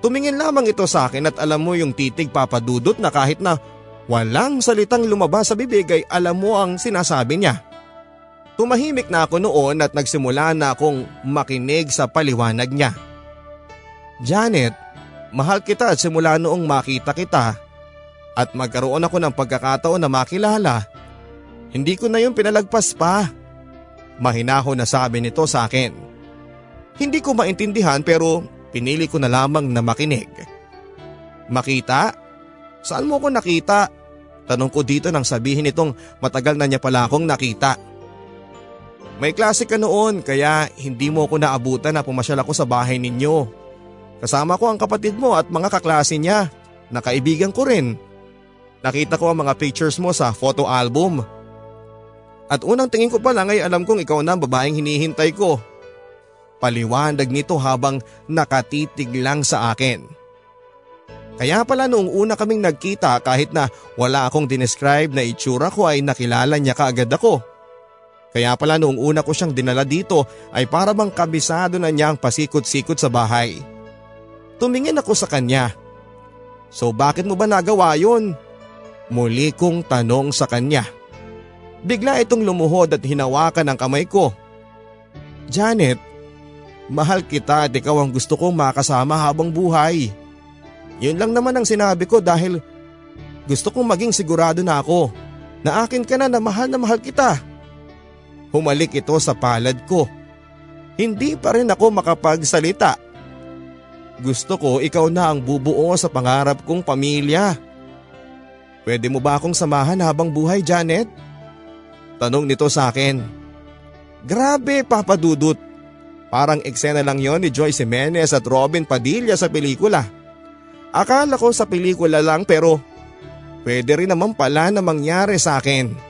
Tumingin lamang ito sa akin at alam mo yung titig papadudot na kahit na walang salitang lumabas sa bibig ay alam mo ang sinasabi niya. Tumahimik na ako noon at nagsimula na akong makinig sa paliwanag niya. Janet, mahal kita at simula noong makita kita at magkaroon ako ng pagkakataon na makilala, hindi ko na yung pinalagpas pa. Mahinaho na sabi nito sa akin. Hindi ko maintindihan pero pinili ko na lamang na makinig. Makita? Saan mo ko nakita? Tanong ko dito nang sabihin nitong matagal na niya pala akong nakita. May klase ka noon kaya hindi mo ako naabutan na pumasyal ako sa bahay ninyo. Kasama ko ang kapatid mo at mga kaklase niya na kaibigan ko rin. Nakita ko ang mga pictures mo sa photo album. At unang tingin ko pa lang ay alam kong ikaw na ang babaeng hinihintay ko. Paliwanag nito habang nakatitig lang sa akin. Kaya pala noong una kaming nagkita kahit na wala akong dinescribe na itsura ko ay nakilala niya kaagad ako. Kaya pala noong una ko siyang dinala dito ay para bang kabisado na niya ang pasikot-sikot sa bahay. Tumingin ako sa kanya. So bakit mo ba nagawa yun? Muli kong tanong sa kanya. Bigla itong lumuhod at hinawakan ang kamay ko. Janet, mahal kita at ikaw ang gusto kong makasama habang buhay. Yun lang naman ang sinabi ko dahil gusto kong maging sigurado na ako na akin ka na na mahal na mahal kita. Humalik ito sa palad ko. Hindi pa rin ako makapagsalita. Gusto ko ikaw na ang bubuo sa pangarap kong pamilya. Pwede mo ba akong samahan habang buhay, Janet? Tanong nito sa akin. Grabe, Papa Dudut. Parang eksena lang yon ni Joyce Jimenez at Robin Padilla sa pelikula. Akala ko sa pelikula lang pero pwede rin naman pala na mangyari sa akin.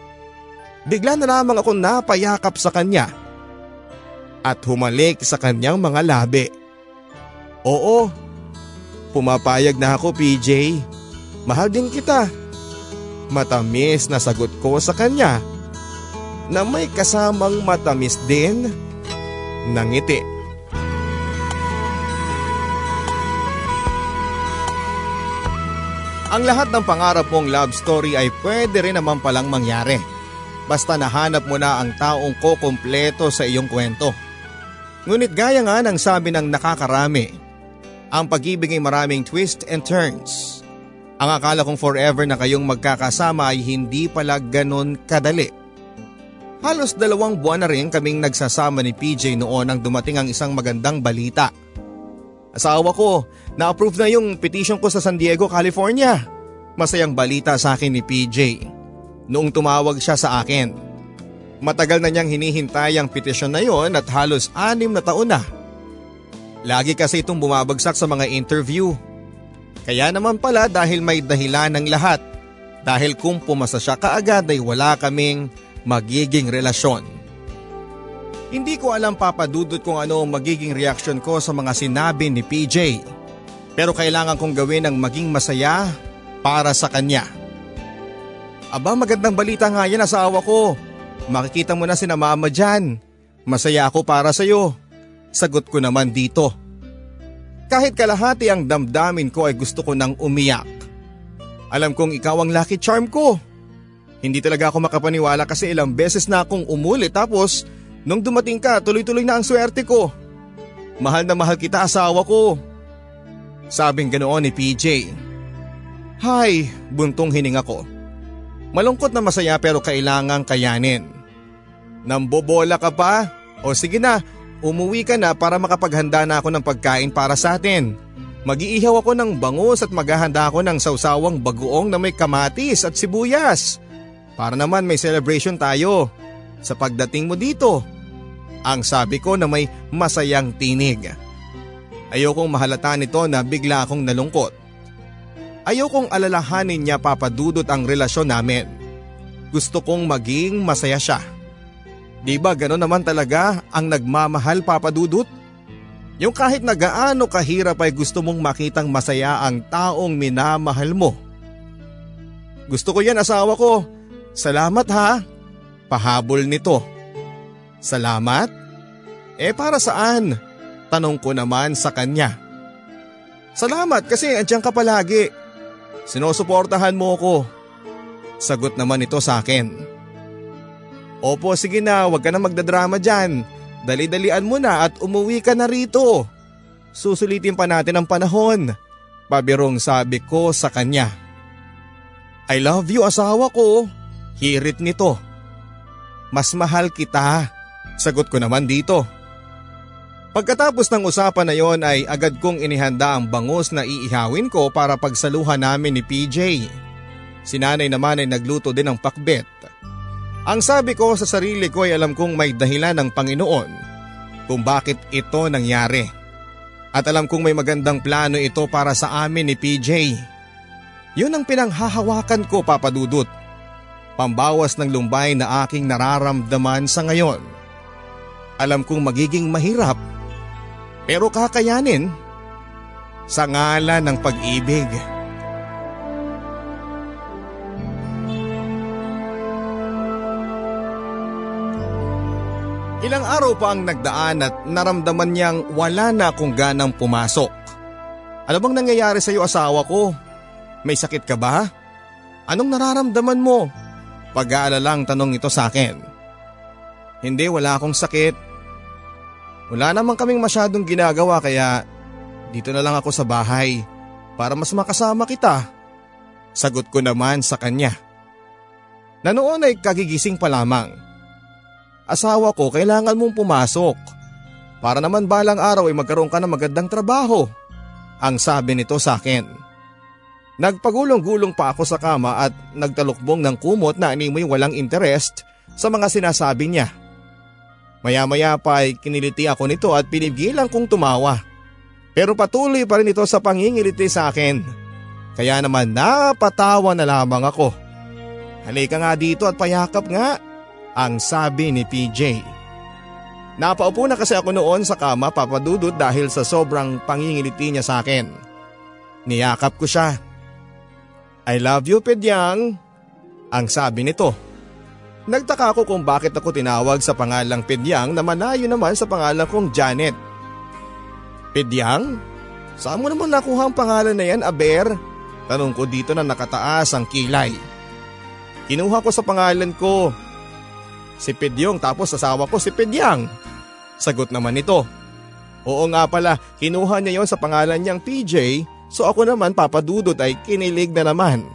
Bigla na lamang ako napayakap sa kanya at humalik sa kanyang mga labi. Oo, pumapayag na ako PJ. Mahal din kita. Matamis na sagot ko sa kanya na may kasamang matamis din ng ngiti. Ang lahat ng pangarap mong love story ay pwede rin naman palang mangyari. Basta nahanap mo na ang taong ko kompleto sa iyong kwento. Ngunit gaya nga ng sabi ng nakakarami, ang pag-ibig ay maraming twist and turns. Ang akala kong forever na kayong magkakasama ay hindi pala ganon kadali. Halos dalawang buwan na rin kaming nagsasama ni PJ noon nang dumating ang isang magandang balita. Asawa ko, na-approve na yung petition ko sa San Diego, California. Masayang balita sa akin ni PJ. Noong tumawag siya sa akin. Matagal na niyang hinihintay ang petisyon na yon at halos anim na taon na. Lagi kasi itong bumabagsak sa mga interview. Kaya naman pala dahil may dahilan ng lahat. Dahil kung pumasa siya kaagad ay wala kaming magiging relasyon. Hindi ko alam papadudot kung ano ang magiging reaksyon ko sa mga sinabi ni PJ. Pero kailangan kong gawin ang maging masaya para sa kanya. Aba magandang balita nga yan asawa ko. Makikita mo na si na mama dyan. Masaya ako para sa'yo. Sagot ko naman dito. Kahit kalahati ang damdamin ko ay gusto ko nang umiyak. Alam kong ikaw ang lucky charm ko. Hindi talaga ako makapaniwala kasi ilang beses na akong umuli tapos Nung dumating ka, tuloy-tuloy na ang swerte ko. Mahal na mahal kita asawa ko. Sabing ganoon ni PJ. Hay, buntong hininga ko. Malungkot na masaya pero kailangang kayanin. Nambobola ka pa? O sige na, umuwi ka na para makapaghanda na ako ng pagkain para sa atin. Mag-iihaw ako ng bangus at maghahanda ako ng sausawang bagoong na may kamatis at sibuyas. Para naman may celebration tayo sa pagdating mo dito. Ang sabi ko na may masayang tinig. Ayokong mahalata nito na bigla akong nalungkot. Ayokong alalahanin niya papadudot ang relasyon namin. Gusto kong maging masaya siya. Di ba gano'n naman talaga ang nagmamahal papadudot? Yung kahit na gaano kahirap ay gusto mong makitang masaya ang taong minamahal mo. Gusto ko yan asawa ko. Salamat ha. Pahabol nito. Salamat? Eh para saan? Tanong ko naman sa kanya. Salamat kasi andyan ka palagi. Sinusuportahan mo ko. Sagot naman ito sa akin. Opo sige na, wag ka na magdadrama dyan. Dali-dalian mo na at umuwi ka na rito. Susulitin pa natin ang panahon. Pabirong sabi ko sa kanya. I love you asawa ko. Hirit nito. Mas mahal kita. Sagot ko naman dito. Pagkatapos ng usapan na yon ay agad kong inihanda ang bangus na iihawin ko para pagsaluhan namin ni PJ. Si nanay naman ay nagluto din ng pakbet. Ang sabi ko sa sarili ko ay alam kong may dahilan ng Panginoon kung bakit ito nangyari. At alam kong may magandang plano ito para sa amin ni PJ. Yun ang pinanghahawakan ko papadudot pambawas ng lumbay na aking nararamdaman sa ngayon. Alam kong magiging mahirap pero kakayanin sa ngalan ng pag-ibig. Ilang araw pa ang nagdaan at naramdaman niyang wala na akong ganang pumasok. Ano bang nangyayari sa iyo asawa ko? May sakit ka ba? Anong nararamdaman mo? Pag-aalalang tanong ito sa akin. Hindi, wala akong sakit. Wala naman kaming masyadong ginagawa kaya dito na lang ako sa bahay para mas makasama kita. Sagot ko naman sa kanya. Na noon ay kagigising pa lamang. Asawa ko, kailangan mong pumasok. Para naman balang araw ay magkaroon ka ng magandang trabaho. Ang sabi nito sa akin. Nagpagulong-gulong pa ako sa kama at nagtalukbong ng kumot na animoy walang interest sa mga sinasabi niya. Maya-maya pa ay kiniliti ako nito at pinigilan kong tumawa. Pero patuloy pa rin ito sa pangingiliti sa akin. Kaya naman napatawa na lamang ako. Halika nga dito at payakap nga, ang sabi ni PJ. Napaupo na kasi ako noon sa kama papadudot dahil sa sobrang pangingiliti niya sa akin. Niyakap ko siya I love you, Pedyang. Ang sabi nito. Nagtaka ako kung bakit ako tinawag sa pangalang Pedyang na malayo naman sa pangalan kong Janet. Pedyang? Saan mo naman nakuha ang pangalan na yan, Aber? Tanong ko dito na nakataas ang kilay. Kinuha ko sa pangalan ko. Si Pedyong tapos asawa ko si Pedyang. Sagot naman ito. Oo nga pala, kinuha niya yon sa pangalan niyang PJ so ako naman papadudot ay kinilig na naman.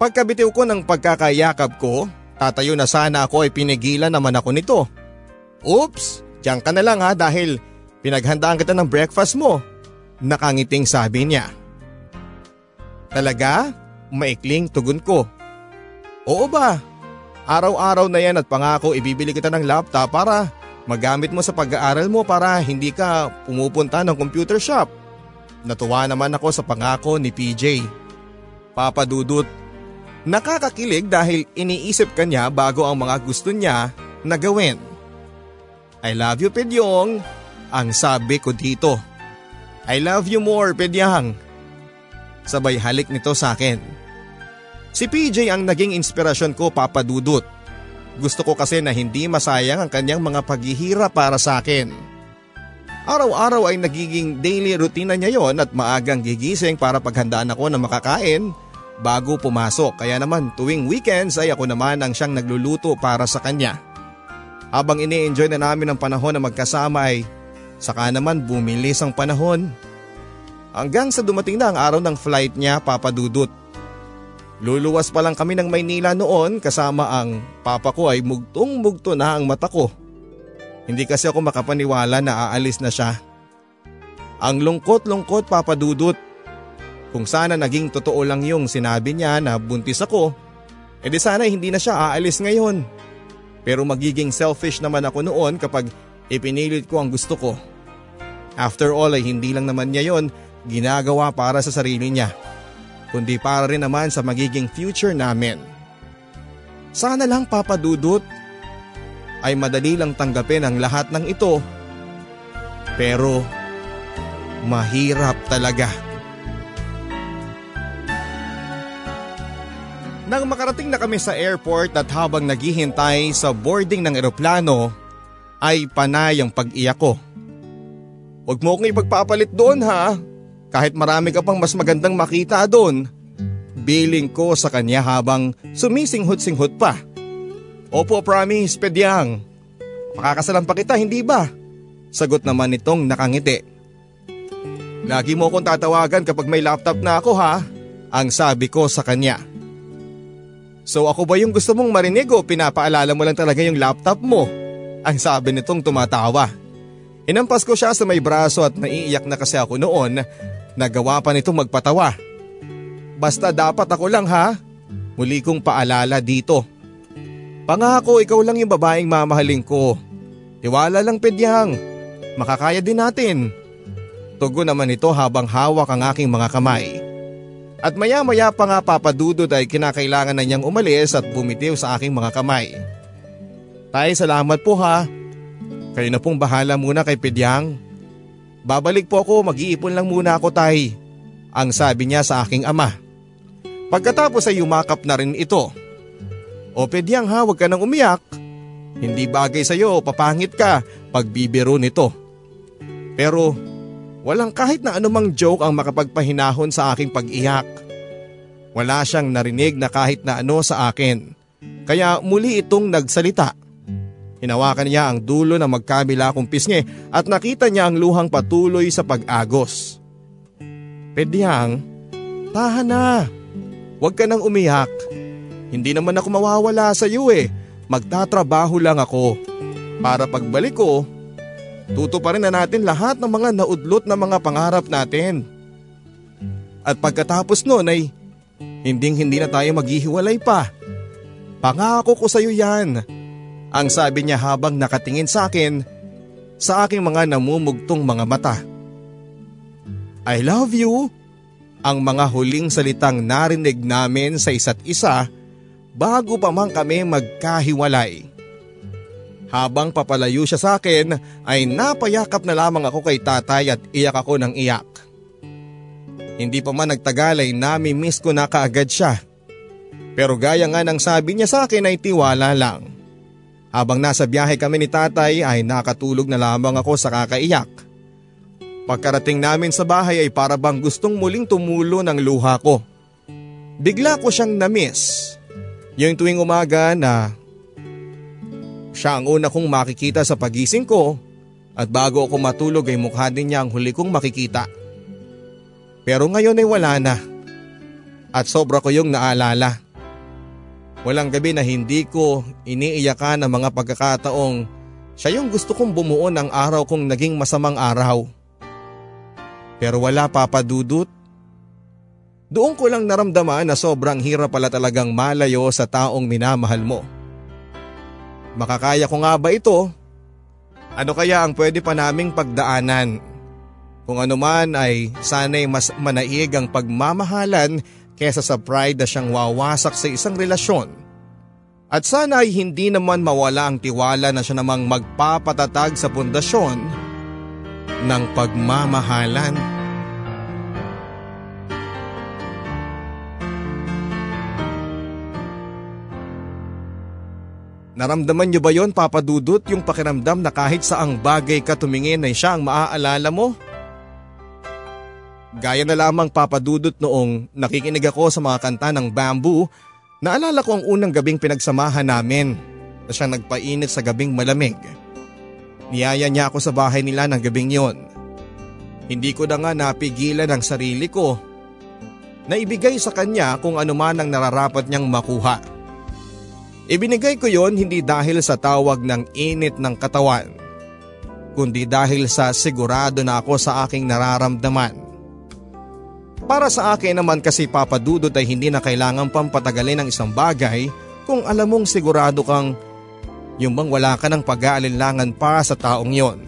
Pagkabitiw ko ng pagkakayakap ko, Tatayo na sana ako ay pinigilan naman ako nito. Oops, diyan ka na lang ha dahil pinaghandaan kita ng breakfast mo. Nakangiting sabi niya. Talaga? Maikling tugon ko. Oo ba? Araw-araw na yan at pangako ibibili kita ng laptop para magamit mo sa pag-aaral mo para hindi ka pumupunta ng computer shop. Natuwa naman ako sa pangako ni PJ. Papa Dudut, Nakakakilig dahil iniisip kanya bago ang mga gusto niya na gawin. I love you Pedyong, ang sabi ko dito. I love you more Pedyang. Sabay halik nito sa akin. Si PJ ang naging inspirasyon ko papadudot. Gusto ko kasi na hindi masayang ang kanyang mga paghihirap para sa akin. Araw-araw ay nagiging daily routine niya yon at maagang gigising para paghandaan ako ng makakain bago pumasok kaya naman tuwing weekends ay ako naman ang siyang nagluluto para sa kanya. Habang ini-enjoy na namin ang panahon na magkasama ay saka naman bumilis ang panahon. Hanggang sa dumating na ang araw ng flight niya papadudot. Luluwas pa lang kami ng Maynila noon kasama ang papa ko ay mugtong mugto na ang mata ko. Hindi kasi ako makapaniwala na aalis na siya. Ang lungkot-lungkot papadudot kung sana naging totoo lang yung sinabi niya na buntis ako, edi sana hindi na siya aalis ngayon. Pero magiging selfish naman ako noon kapag ipinilit ko ang gusto ko. After all ay hindi lang naman niya yon ginagawa para sa sarili niya, kundi para rin naman sa magiging future namin. Sana lang papadudot ay madali lang tanggapin ang lahat ng ito. Pero mahirap talaga. Nang makarating na kami sa airport at habang naghihintay sa boarding ng eroplano, ay panay ang pag-iyak ko. Huwag mo akong ipagpapalit doon ha, kahit marami ka pang mas magandang makita doon. Biling ko sa kanya habang sumisinghot-singhot pa. Opo promise, pedyang. Makakasalan pa kita, hindi ba? Sagot naman nitong nakangiti. Lagi mo akong tatawagan kapag may laptop na ako ha, ang sabi ko sa kanya. So ako ba yung gusto mong marinig o pinapaalala mo lang talaga yung laptop mo? Ang sabi nitong tumatawa. Inampas ko siya sa may braso at naiiyak na kasi ako noon. Nagawa pa nitong magpatawa. Basta dapat ako lang ha. Muli kong paalala dito. Pangako ikaw lang yung babaeng mamahalin ko. Tiwala lang pedyang. Makakaya din natin. Tugo naman ito habang hawak ang aking mga kamay. At maya maya pa nga papadudod ay kinakailangan na niyang umalis at bumitiw sa aking mga kamay. Tay salamat po ha. Kayo na pong bahala muna kay Pedyang. Babalik po ako mag-iipon lang muna ako tay. Ang sabi niya sa aking ama. Pagkatapos ay yumakap na rin ito. O Pedyang ha huwag ka nang umiyak. Hindi bagay sa iyo papangit ka pagbibiro nito. Pero Walang kahit na anumang joke ang makapagpahinahon sa aking pag-iyak. Wala siyang narinig na kahit na ano sa akin. Kaya muli itong nagsalita. Hinawakan niya ang dulo ng magkabila kong pisngi at nakita niya ang luhang patuloy sa pag-agos. Pedyang, tahan na. Huwag ka nang umiyak. Hindi naman ako mawawala sa iyo eh. Magtatrabaho lang ako. Para pagbalik ko, Tutuparin na natin lahat ng mga naudlot na mga pangarap natin. At pagkatapos noon ay hinding hindi na tayo maghihiwalay pa. Pangako ko sa iyo yan. Ang sabi niya habang nakatingin sa akin sa aking mga namumugtong mga mata. I love you. Ang mga huling salitang narinig namin sa isa't isa bago pa man kami magkahiwalay. Habang papalayo siya sa akin ay napayakap na lamang ako kay tatay at iyak ako ng iyak. Hindi pa man nagtagal ay nami-miss ko na kaagad siya. Pero gaya nga ng sabi niya sa akin ay tiwala lang. Habang nasa biyahe kami ni tatay ay nakatulog na lamang ako sa kakaiyak. Pagkarating namin sa bahay ay para bang gustong muling tumulo ng luha ko. Bigla ko siyang na-miss. Yung tuwing umaga na siya ang una kong makikita sa pagising ko at bago ako matulog ay mukha din niya ang huli kong makikita. Pero ngayon ay wala na. At sobra ko yung naalala. Walang gabi na hindi ko iniiyakan ang mga pagkakataong siya yung gusto kong bumuo ng araw kong naging masamang araw. Pero wala papadudot. Doon ko lang naramdaman na sobrang hirap pala talagang malayo sa taong minamahal mo. Makakaya ko nga ba ito? Ano kaya ang pwede pa naming pagdaanan? Kung ano man ay sana'y mas manaig ang pagmamahalan kesa sa pride na siyang wawasak sa isang relasyon. At sana ay hindi naman mawala ang tiwala na siya namang magpapatatag sa pundasyon ng pagmamahalan. Naramdaman niyo ba yon papadudot yung pakiramdam na kahit saang bagay ka tumingin ay siya ang maaalala mo? Gaya na lamang papadudot noong nakikinig ako sa mga kanta ng bamboo, naalala ko ang unang gabing pinagsamahan namin na siya nagpainit sa gabing malamig. Niyaya niya ako sa bahay nila ng gabing yon. Hindi ko na nga napigilan ang sarili ko na ibigay sa kanya kung ano man ang nararapat niyang makuha. Ibinigay ko yon hindi dahil sa tawag ng init ng katawan, kundi dahil sa sigurado na ako sa aking nararamdaman. Para sa akin naman kasi papadudot ay hindi na kailangan pampatagalin ng isang bagay kung alam mong sigurado kang yung bang wala ka ng pag-aalinlangan para sa taong yon.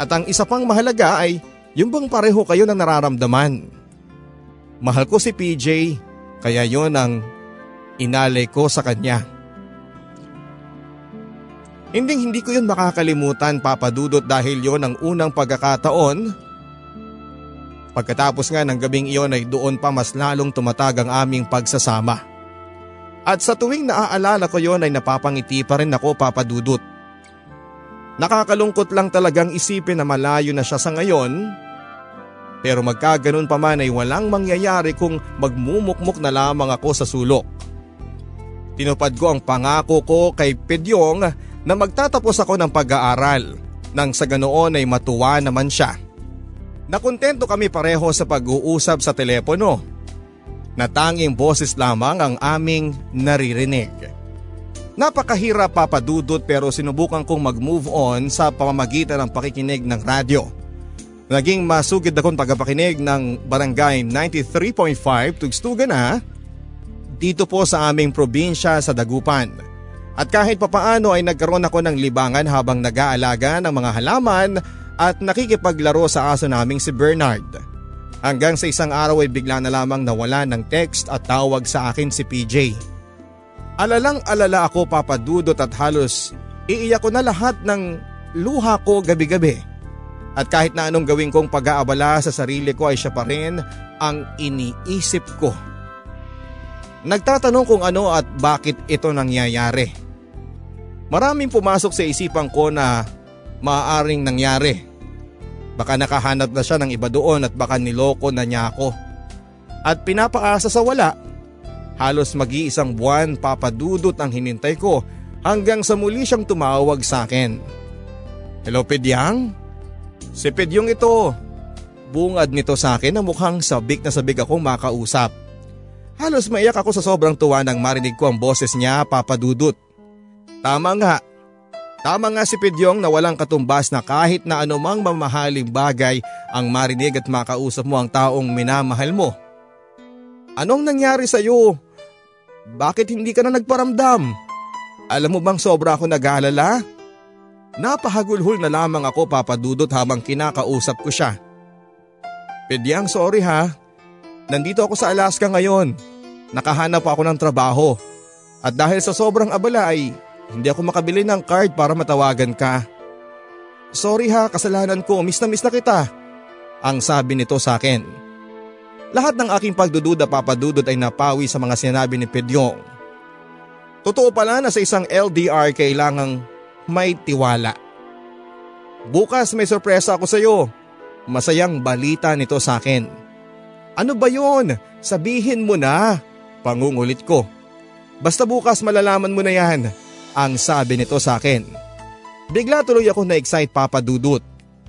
At ang isa pang mahalaga ay yung bang pareho kayo ng nararamdaman. Mahal ko si PJ kaya yon ang inalay ko sa kanya. Hindi hindi ko yun makakalimutan papadudot dahil yon ang unang pagkakataon. Pagkatapos nga ng gabing iyon ay doon pa mas lalong tumatag ang aming pagsasama. At sa tuwing naaalala ko yon ay napapangiti pa rin ako papadudot. Nakakalungkot lang talagang isipin na malayo na siya sa ngayon. Pero magkaganon pa man ay walang mangyayari kung magmumukmuk na lamang ako sa sulok. Tinupad ko ang pangako ko kay Pedyong na magtatapos ako ng pag-aaral nang sa ganoon ay matuwa naman siya. Nakontento kami pareho sa pag-uusap sa telepono. Natanging boses lamang ang aming naririnig. Napakahirap papadudot pero sinubukan kong mag-move on sa pamamagitan ng pakikinig ng radyo. Naging masugid akong pagpapakinig ng Barangay 93.5 Tugstuga na dito po sa aming probinsya sa Dagupan. At kahit papaano ay nagkaroon ako ng libangan habang nag-aalaga ng mga halaman at nakikipaglaro sa aso naming si Bernard. Hanggang sa isang araw ay bigla na lamang nawala ng text at tawag sa akin si PJ. Alalang alala ako papadudot at halos iiyak ko na lahat ng luha ko gabi-gabi. At kahit na anong gawin kong pag-aabala sa sarili ko ay siya pa rin ang iniisip ko. Nagtatanong kung ano at bakit ito nangyayari. Maraming pumasok sa isipan ko na maaaring nangyari. Baka nakahanap na siya ng iba doon at baka niloko na niya ako. At pinapaasa sa wala. Halos mag-iisang buwan papadudot ang hinintay ko hanggang sa muli siyang tumawag sa akin. Hello Pedyang? Si Pedyong ito. Bungad nito sa akin na mukhang sabik na sabik akong makausap. Halos maiyak ako sa sobrang tuwa nang marinig ko ang boses niya papadudot. Tama nga. Tama nga si Pidyong na walang katumbas na kahit na anumang mamahaling bagay ang marinig at makausap mo ang taong minamahal mo. Anong nangyari sa iyo? Bakit hindi ka na nagparamdam? Alam mo bang sobra ako nag-aalala? Napahagulhol na lamang ako papadudot habang kinakausap ko siya. Pidyang sorry ha, Nandito ako sa Alaska ngayon. Nakahanap ako ng trabaho. At dahil sa sobrang abala ay hindi ako makabili ng card para matawagan ka. Sorry ha, kasalanan ko, miss na miss na kita. Ang sabi nito sa akin. Lahat ng aking pagdududa papadudod ay napawi sa mga sinabi ni Pedyong. Totoo pala na sa isang LDR kailangang may tiwala. Bukas may sorpresa ako sa iyo. Masayang balita nito sa akin. Ano ba yon? Sabihin mo na. Pangungulit ko. Basta bukas malalaman mo na yan. Ang sabi nito sa akin. Bigla tuloy ako na-excite Papa Dudut.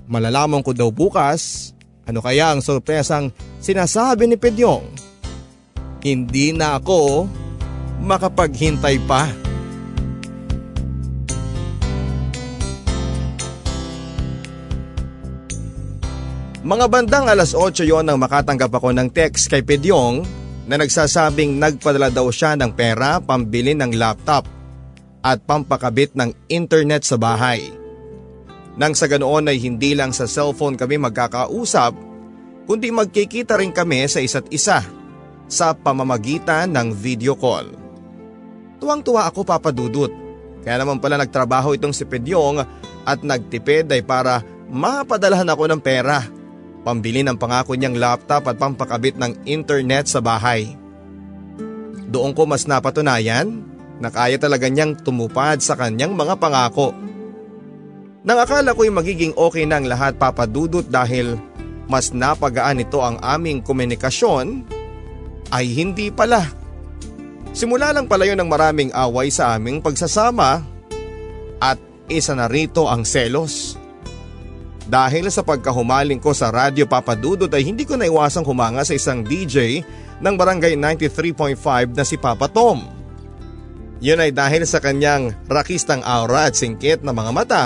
Malalaman ko daw bukas. Ano kaya ang sorpresang sinasabi ni Pedyong? Hindi na ako makapaghintay pa. Mga bandang alas 8 yon nang makatanggap ako ng text kay Pedyong na nagsasabing nagpadala daw siya ng pera pambili ng laptop at pampakabit ng internet sa bahay. Nang sa ganoon ay hindi lang sa cellphone kami magkakausap, kundi magkikita rin kami sa isa't isa sa pamamagitan ng video call. Tuwang-tuwa ako papadudot, kaya naman pala nagtrabaho itong si Pedyong at nagtipid ay para mapadalahan ako ng pera pambili ng pangako niyang laptop at pampakabit ng internet sa bahay. Doon ko mas napatunayan na kaya talaga niyang tumupad sa kanyang mga pangako. Nang akala ko'y magiging okay na lahat papadudot dahil mas napagaan ito ang aming komunikasyon, ay hindi pala. Simula lang pala yun ng maraming away sa aming pagsasama at isa na rito ang selos. Dahil sa pagkahumaling ko sa radyo papadudod ay hindi ko naiwasang humanga sa isang DJ ng barangay 93.5 na si Papa Tom. Yun ay dahil sa kanyang rakistang aura at singkit na mga mata.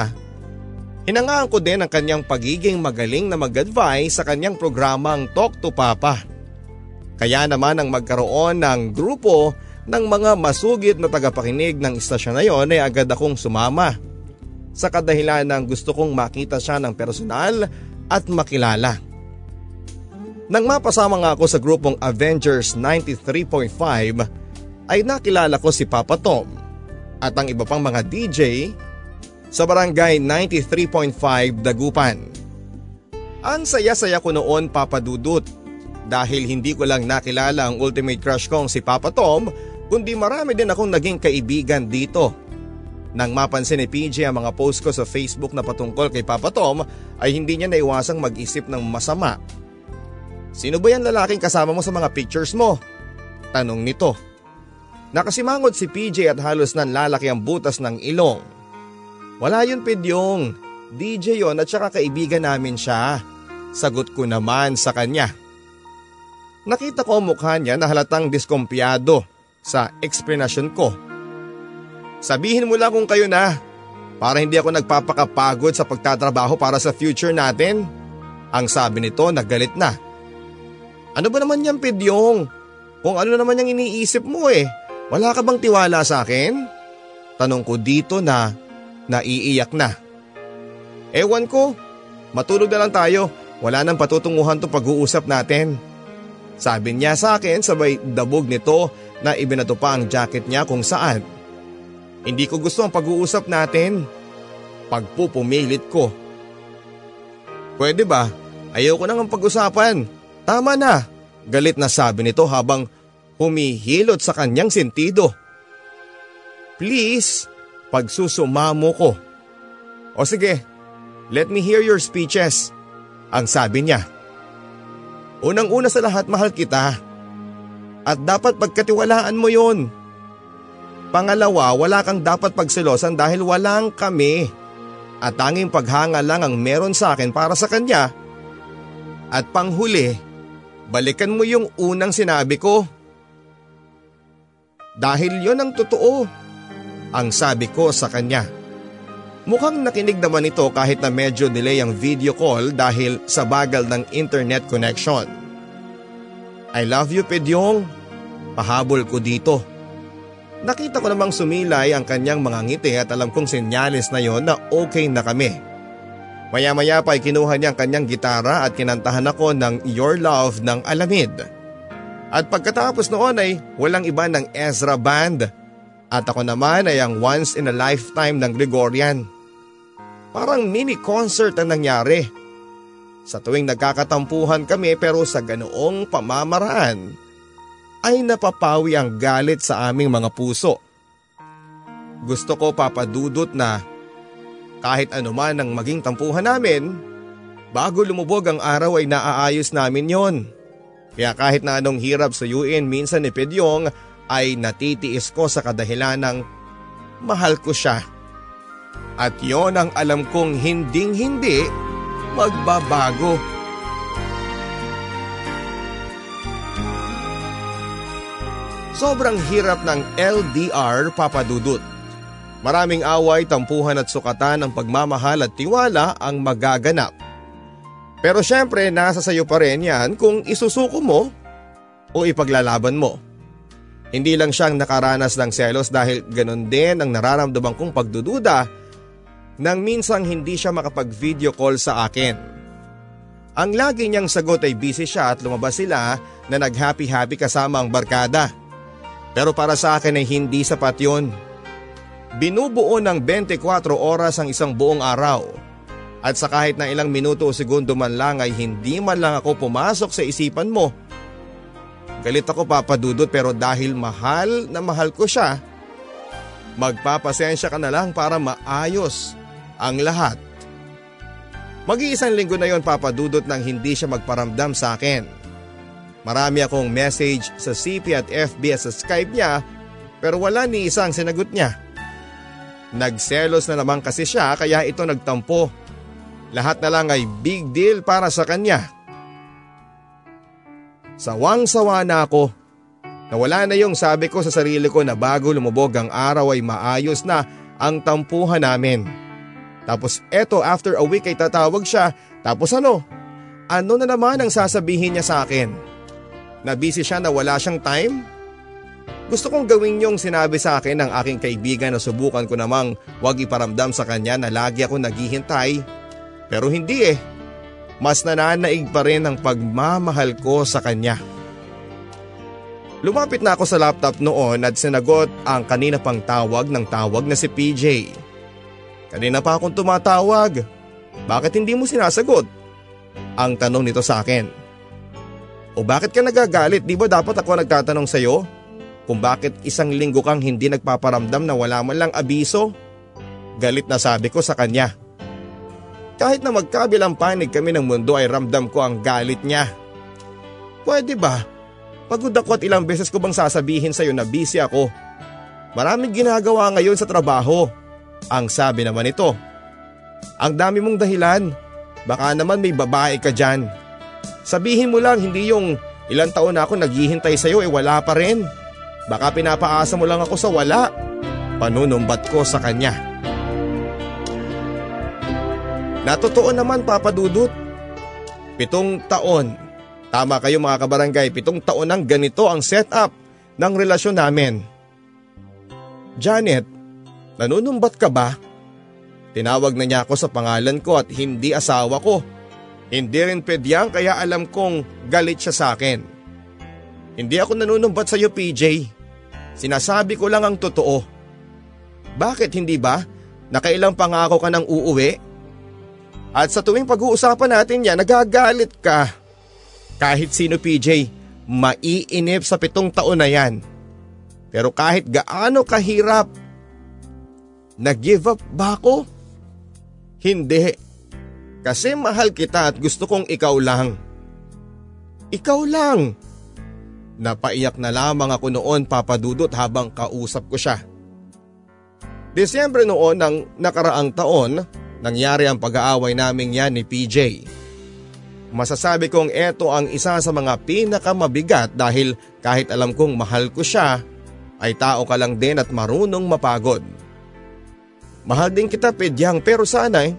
Hinangaan ko din ang kanyang pagiging magaling na mag-advise sa kanyang programang Talk to Papa. Kaya naman ang magkaroon ng grupo ng mga masugid na tagapakinig ng istasyon na yon ay agad akong sumama sa kadahilan ng gusto kong makita siya ng personal at makilala. Nang mapasama nga ako sa grupong Avengers 93.5 ay nakilala ko si Papa Tom at ang iba pang mga DJ sa barangay 93.5 Dagupan. Ang saya-saya ko noon Papa Dudut dahil hindi ko lang nakilala ang ultimate crush kong si Papa Tom kundi marami din akong naging kaibigan dito nang mapansin ni PJ ang mga post ko sa Facebook na patungkol kay Papa Tom ay hindi niya naiwasang mag-isip ng masama. Sino ba yan lalaking kasama mo sa mga pictures mo? Tanong nito. Nakasimangot si PJ at halos nanlalaki ang butas ng ilong. Wala yun Pidyong, DJ yon at saka kaibigan namin siya. Sagot ko naman sa kanya. Nakita ko mukha niya na halatang diskumpiyado sa eksplanasyon ko. Sabihin mo lang kung kayo na para hindi ako nagpapakapagod sa pagtatrabaho para sa future natin. Ang sabi nito nagalit na. Ano ba naman yan Pidyong? Kung ano naman yung iniisip mo eh. Wala ka bang tiwala sa akin? Tanong ko dito na naiiyak na. Ewan ko, matulog na lang tayo. Wala nang patutunguhan to pag-uusap natin. Sabi niya sa akin sabay dabog nito na ibinato pa ang jacket niya kung saan hindi ko gusto ang pag-uusap natin. Pagpupumilit ko. Pwede ba? Ayoko nang pag-usapan. Tama na. Galit na sabi nito habang humihilot sa kanyang sentido. Please, pagsusumamo ko. O sige, let me hear your speeches. Ang sabi niya. Unang-una sa lahat mahal kita. At dapat pagkatiwalaan mo yon. Pangalawa, wala kang dapat pagselosan dahil walang kami. At tanging paghanga lang ang meron sa akin para sa kanya. At panghuli, balikan mo yung unang sinabi ko. Dahil yon ang totoo, ang sabi ko sa kanya. Mukhang nakinig naman ito kahit na medyo delay ang video call dahil sa bagal ng internet connection. I love you Pedyong, pahabol ko dito. Nakita ko namang sumilay ang kanyang mga ngiti at alam kong senyales na yon na okay na kami. Maya-maya pa ay kinuha niya ang kanyang gitara at kinantahan ako ng Your Love ng Alamid. At pagkatapos noon ay walang iba ng Ezra Band at ako naman ay ang once in a lifetime ng Gregorian. Parang mini concert ang nangyari. Sa tuwing nagkakatampuhan kami pero sa ganoong pamamaraan ay napapawi ang galit sa aming mga puso. Gusto ko papadudot na kahit anuman ang maging tampuhan namin, bago lumubog ang araw ay naaayos namin yon. Kaya kahit na anong hirap sa UN minsan ni Pedyong ay natitiis ko sa kadahilan ng mahal ko siya. At yon ang alam kong hinding hindi magbabago. Sobrang hirap ng LDR papadudot. Maraming away, tampuhan at sukatan ng pagmamahal at tiwala ang magaganap. Pero syempre nasa sayo pa rin yan kung isusuko mo o ipaglalaban mo. Hindi lang siyang nakaranas ng selos dahil ganun din ang nararamdaman kong pagdududa nang minsang hindi siya makapag-video call sa akin. Ang lagi niyang sagot ay busy siya at lumabas sila na nag-happy-happy kasama ang barkada. Pero para sa akin ay hindi sapat yun. Binubuo ng 24 oras ang isang buong araw. At sa kahit na ilang minuto o segundo man lang ay hindi man lang ako pumasok sa isipan mo. Galit ako papadudot pero dahil mahal na mahal ko siya, magpapasensya ka na lang para maayos ang lahat. Mag-iisang linggo na yon papadudot nang hindi siya magparamdam sa akin. Marami akong message sa CP at FB at sa Skype niya pero wala ni isang sinagot niya. Nagselos na naman kasi siya kaya ito nagtampo. Lahat na lang ay big deal para sa kanya. Sawang-sawa na ako. Nawala na yung sabi ko sa sarili ko na bago lumubog ang araw ay maayos na ang tampuhan namin. Tapos eto after a week ay tatawag siya tapos ano? Ano na naman ang sasabihin niya sa akin? Na busy siya na wala siyang time? Gusto kong gawin yung sinabi sa akin ng aking kaibigan na subukan ko namang wag iparamdam sa kanya na lagi ako naghihintay. Pero hindi eh. Mas nananaig pa rin ang pagmamahal ko sa kanya. Lumapit na ako sa laptop noon at sinagot ang kanina pang tawag ng tawag na si PJ. Kanina pa akong tumatawag. Bakit hindi mo sinasagot? Ang tanong nito sa akin. O bakit ka nagagalit? Di ba dapat ako nagtatanong sa'yo? Kung bakit isang linggo kang hindi nagpaparamdam na wala man lang abiso? Galit na sabi ko sa kanya. Kahit na magkabilang panig kami ng mundo ay ramdam ko ang galit niya. Pwede ba? Pagod ako at ilang beses ko bang sasabihin sa'yo na busy ako. Maraming ginagawa ngayon sa trabaho. Ang sabi naman ito. Ang dami mong dahilan. Baka naman may babae ka dyan. Sabihin mo lang hindi yung ilang taon na ako naghihintay sa'yo eh wala pa rin. Baka pinapaasa mo lang ako sa wala. Panunumbat ko sa kanya. Natotoo naman papadudot. Pitong taon. Tama kayo mga kabarangay, pitong taon nang ganito ang setup ng relasyon namin. Janet, nanunumbat ka ba? Tinawag na niya ako sa pangalan ko at hindi asawa ko. Hindi rin pedyang kaya alam kong galit siya sa akin. Hindi ako nanunumbat sa iyo PJ. Sinasabi ko lang ang totoo. Bakit hindi ba? Nakailang pangako ka ng uuwi? At sa tuwing pag-uusapan natin yan, nagagalit ka. Kahit sino PJ, maiinip sa pitong taon na yan. Pero kahit gaano kahirap, nag-give up ba ako? Hindi. Kasi mahal kita at gusto kong ikaw lang. Ikaw lang. Napaiyak na lamang ako noon papadudot habang kausap ko siya. Desyembre noon ng nakaraang taon, nangyari ang pag-aaway namin yan ni PJ. Masasabi kong eto ang isa sa mga pinakamabigat dahil kahit alam kong mahal ko siya, ay tao ka lang din at marunong mapagod. Mahal din kita pedyang pero sana eh,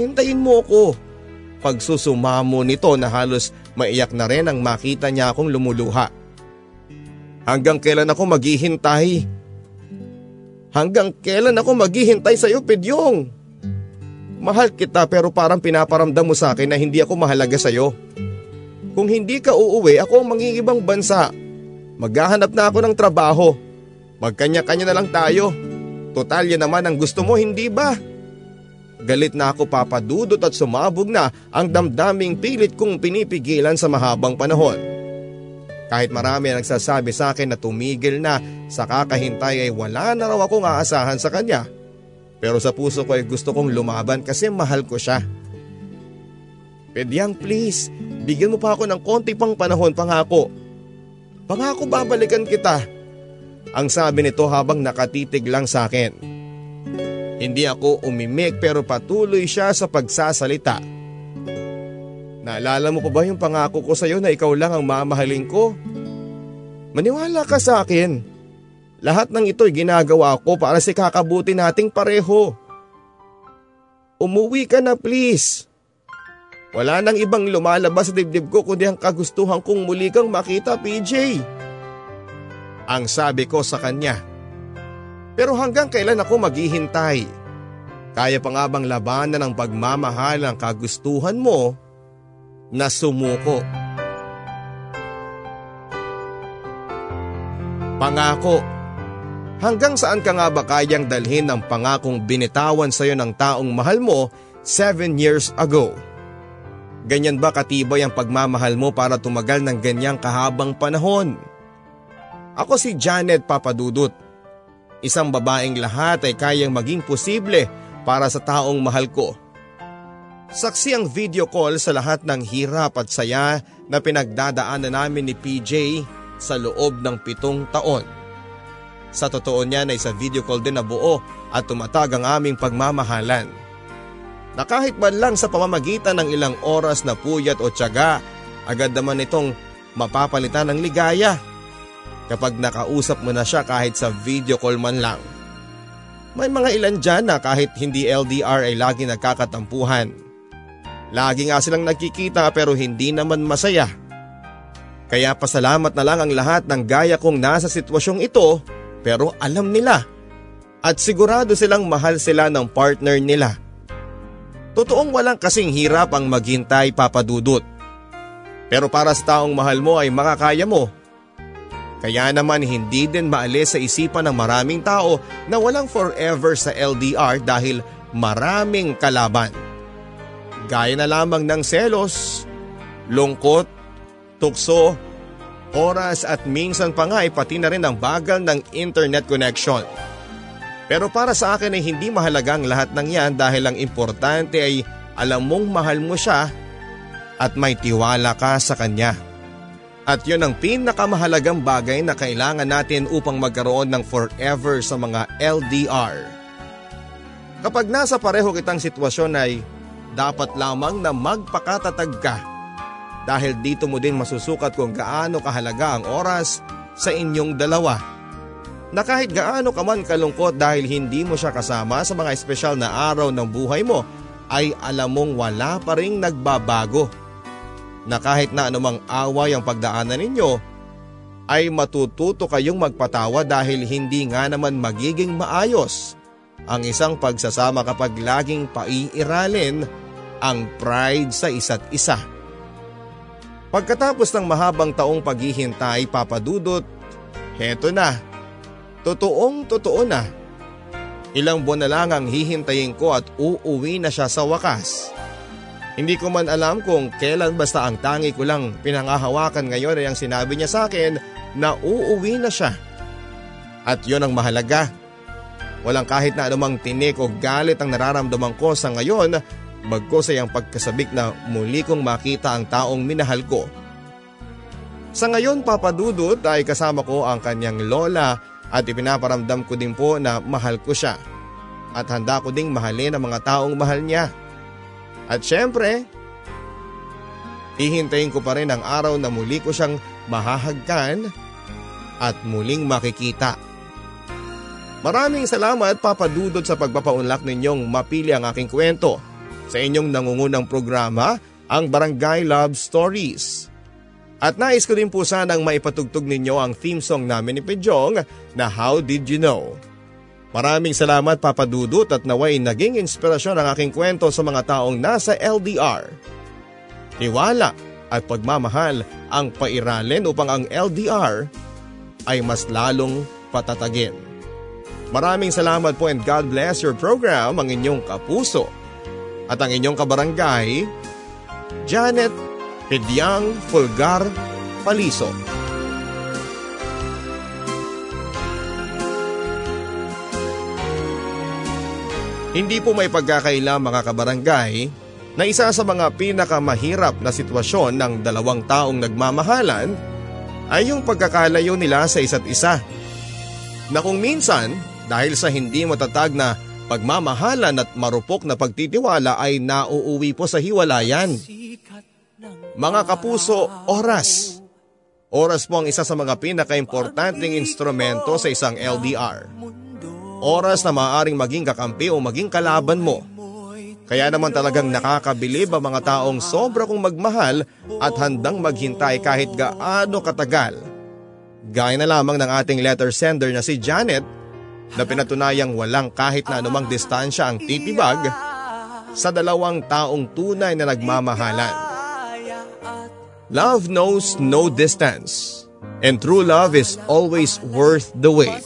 Hintayin mo ako. Pagsusumamo nito na halos maiyak na rin ang makita niya akong lumuluha. Hanggang kailan ako maghihintay? Hanggang kailan ako maghihintay sa iyo, Pidyong? Mahal kita pero parang pinaparamdam mo sa akin na hindi ako mahalaga sa iyo. Kung hindi ka uuwi, ako ang mangingibang bansa. Maghahanap na ako ng trabaho. Magkanya-kanya na lang tayo. Total yan naman ang gusto mo, hindi ba? Galit na ako papadudot at sumabog na ang damdaming pilit kong pinipigilan sa mahabang panahon. Kahit marami ang nagsasabi sa akin na tumigil na sa kakahintay ay wala na raw akong aasahan sa kanya. Pero sa puso ko ay gusto kong lumaban kasi mahal ko siya. Pedyang please, bigyan mo pa ako ng konti pang panahon pangako. Pangako babalikan kita. Ang sabi nito habang nakatitig lang sa akin. Hindi ako umimik pero patuloy siya sa pagsasalita. Naalala mo pa ba yung pangako ko sa iyo na ikaw lang ang mamahalin ko? Maniwala ka sa akin. Lahat ng ito'y ginagawa ko para si kakabuti nating pareho. Umuwi ka na please. Wala nang ibang lumalabas sa dibdib ko kundi ang kagustuhan kong muli kang makita PJ. Ang sabi ko sa kanya. Pero hanggang kailan ako maghihintay? Kaya pa nga bang labanan ng pagmamahal ang kagustuhan mo na sumuko. Pangako. Hanggang saan ka nga ba kayang dalhin ang pangakong binitawan sa iyo ng taong mahal mo 7 years ago? Ganyan ba katibay ang pagmamahal mo para tumagal ng ganyang kahabang panahon? Ako si Janet Papadudut. Isang babaeng lahat ay kayang maging posible para sa taong mahal ko. Saksi ang video call sa lahat ng hirap at saya na pinagdadaanan namin ni PJ sa loob ng pitong taon. Sa totoo niyan ay sa video call din na buo at tumatag ang aming pagmamahalan. Na kahit man lang sa pamamagitan ng ilang oras na puyat o tiyaga, agad naman itong mapapalitan ng ligaya kapag nakausap mo na siya kahit sa video call man lang. May mga ilan dyan na kahit hindi LDR ay lagi nagkakatampuhan Lagi nga silang nagkikita pero hindi naman masaya. Kaya pasalamat na lang ang lahat ng gaya kong nasa sitwasyong ito pero alam nila. At sigurado silang mahal sila ng partner nila. Totoong walang kasing hirap ang maghintay papadudot. Pero para sa taong mahal mo ay makakaya mo. Kaya naman hindi din maalis sa isipan ng maraming tao na walang forever sa LDR dahil maraming kalaban. Gaya na lamang ng selos, lungkot, tukso, oras at minsan pa nga ay pati na rin ang bagal ng internet connection. Pero para sa akin ay hindi mahalaga ang lahat ng yan dahil ang importante ay alam mong mahal mo siya at may tiwala ka sa kanya. At yun ang pinakamahalagang bagay na kailangan natin upang magkaroon ng forever sa mga LDR. Kapag nasa pareho kitang sitwasyon ay dapat lamang na magpakatatag ka dahil dito mo din masusukat kung gaano kahalaga ang oras sa inyong dalawa. Na kahit gaano ka man kalungkot dahil hindi mo siya kasama sa mga espesyal na araw ng buhay mo ay alam mong wala pa rin nagbabago. Na kahit na anumang away ang pagdaanan ninyo ay matututo kayong magpatawa dahil hindi nga naman magiging maayos ang isang pagsasama kapag laging paiiralin ang pride sa isa't isa. Pagkatapos ng mahabang taong paghihintay papadudot, heto na. Totoong totoo na. Ilang buwan na lang ang hihintayin ko at uuwi na siya sa wakas. Hindi ko man alam kung kailan basta ang tangi ko lang pinangahawakan ngayon ay ang sinabi niya sa akin na uuwi na siya. At yon ang mahalaga. Walang kahit na anumang tinik o galit ang nararamdaman ko sa ngayon Bagkos ay ang pagkasabik na muli kong makita ang taong minahal ko. Sa ngayon papadudot ay kasama ko ang kanyang lola at ipinaparamdam ko din po na mahal ko siya. At handa ko ding mahalin ang mga taong mahal niya. At syempre, hihintayin ko pa rin ang araw na muli ko siyang mahahagkan at muling makikita. Maraming salamat papadudot sa pagpapaunlak ninyong mapili ang aking kwento sa inyong nangungunang programa, ang Barangay Love Stories. At nais ko din po sanang maipatugtog ninyo ang theme song namin ni Pejong na How Did You Know? Maraming salamat Papa Dudut at naway naging inspirasyon ang aking kwento sa mga taong nasa LDR. Tiwala at pagmamahal ang pairalin upang ang LDR ay mas lalong patatagin. Maraming salamat po and God bless your program ang inyong kapuso at ang inyong kabarangay, Janet Pedyang Fulgar Paliso. Hindi po may pagkakaila mga kabarangay na isa sa mga pinakamahirap na sitwasyon ng dalawang taong nagmamahalan ay yung pagkakalayo nila sa isa't isa. Na kung minsan dahil sa hindi matatag na pagmamahalan at marupok na pagtitiwala ay nauuwi po sa hiwalayan. Mga kapuso, oras. Oras po ang isa sa mga pinaka-importanting instrumento sa isang LDR. Oras na maaaring maging kakampi o maging kalaban mo. Kaya naman talagang nakakabilib ang mga taong sobra kong magmahal at handang maghintay kahit gaano katagal. Gaya na lamang ng ating letter sender na si Janet na pinatunayang walang kahit na anumang distansya ang titibag sa dalawang taong tunay na nagmamahalan. Love knows no distance and true love is always worth the wait.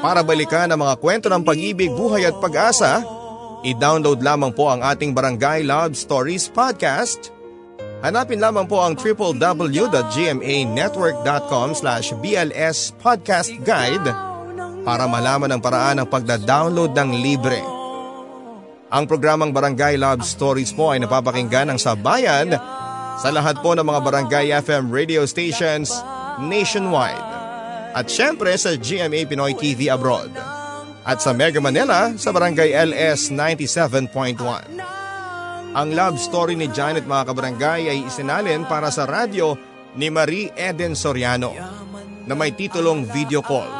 Para balikan ang mga kwento ng pag-ibig, buhay at pag-asa, i-download lamang po ang ating Barangay Love Stories podcast. Hanapin lamang po ang www.gmanetwork.com slash BLS Podcast Guide para malaman ang paraan ng pagda-download ng libre. Ang programang Barangay Love Stories po ay napapakinggan ng sabayan sa lahat po ng mga Barangay FM radio stations nationwide. At syempre sa GMA Pinoy TV abroad. At sa Mega Manila sa Barangay LS 97.1. Ang love story ni Janet mga kabarangay ay isinalin para sa radyo ni Marie Eden Soriano na may titulong Video Call.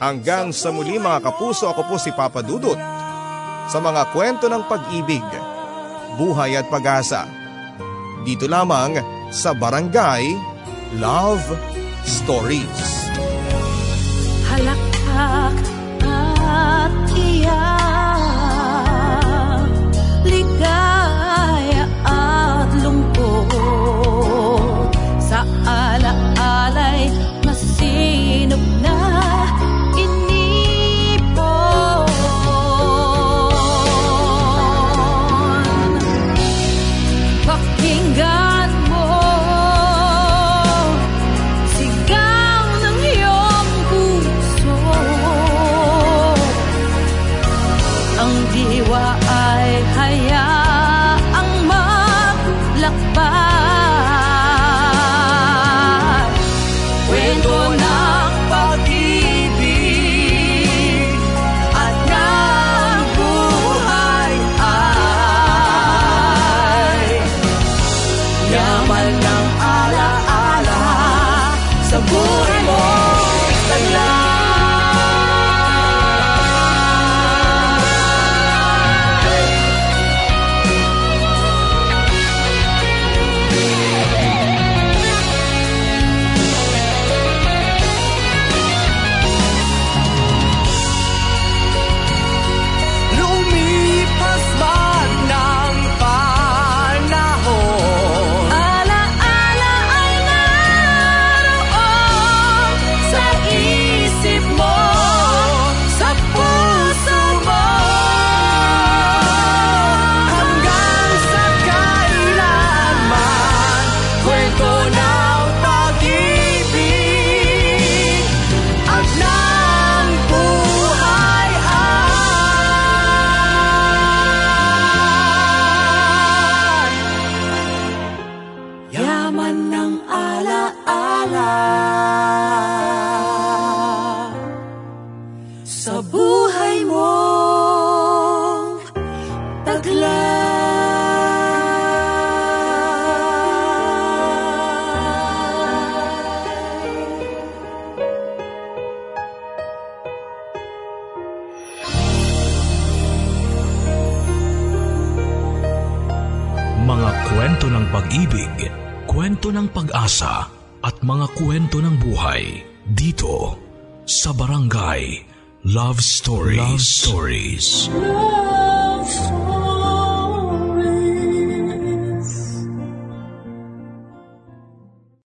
Hanggang sa muli mga kapuso ako po si Papa Dudut sa mga kwento ng pag-ibig, buhay at pag-asa. Dito lamang sa Barangay Love Stories. Liga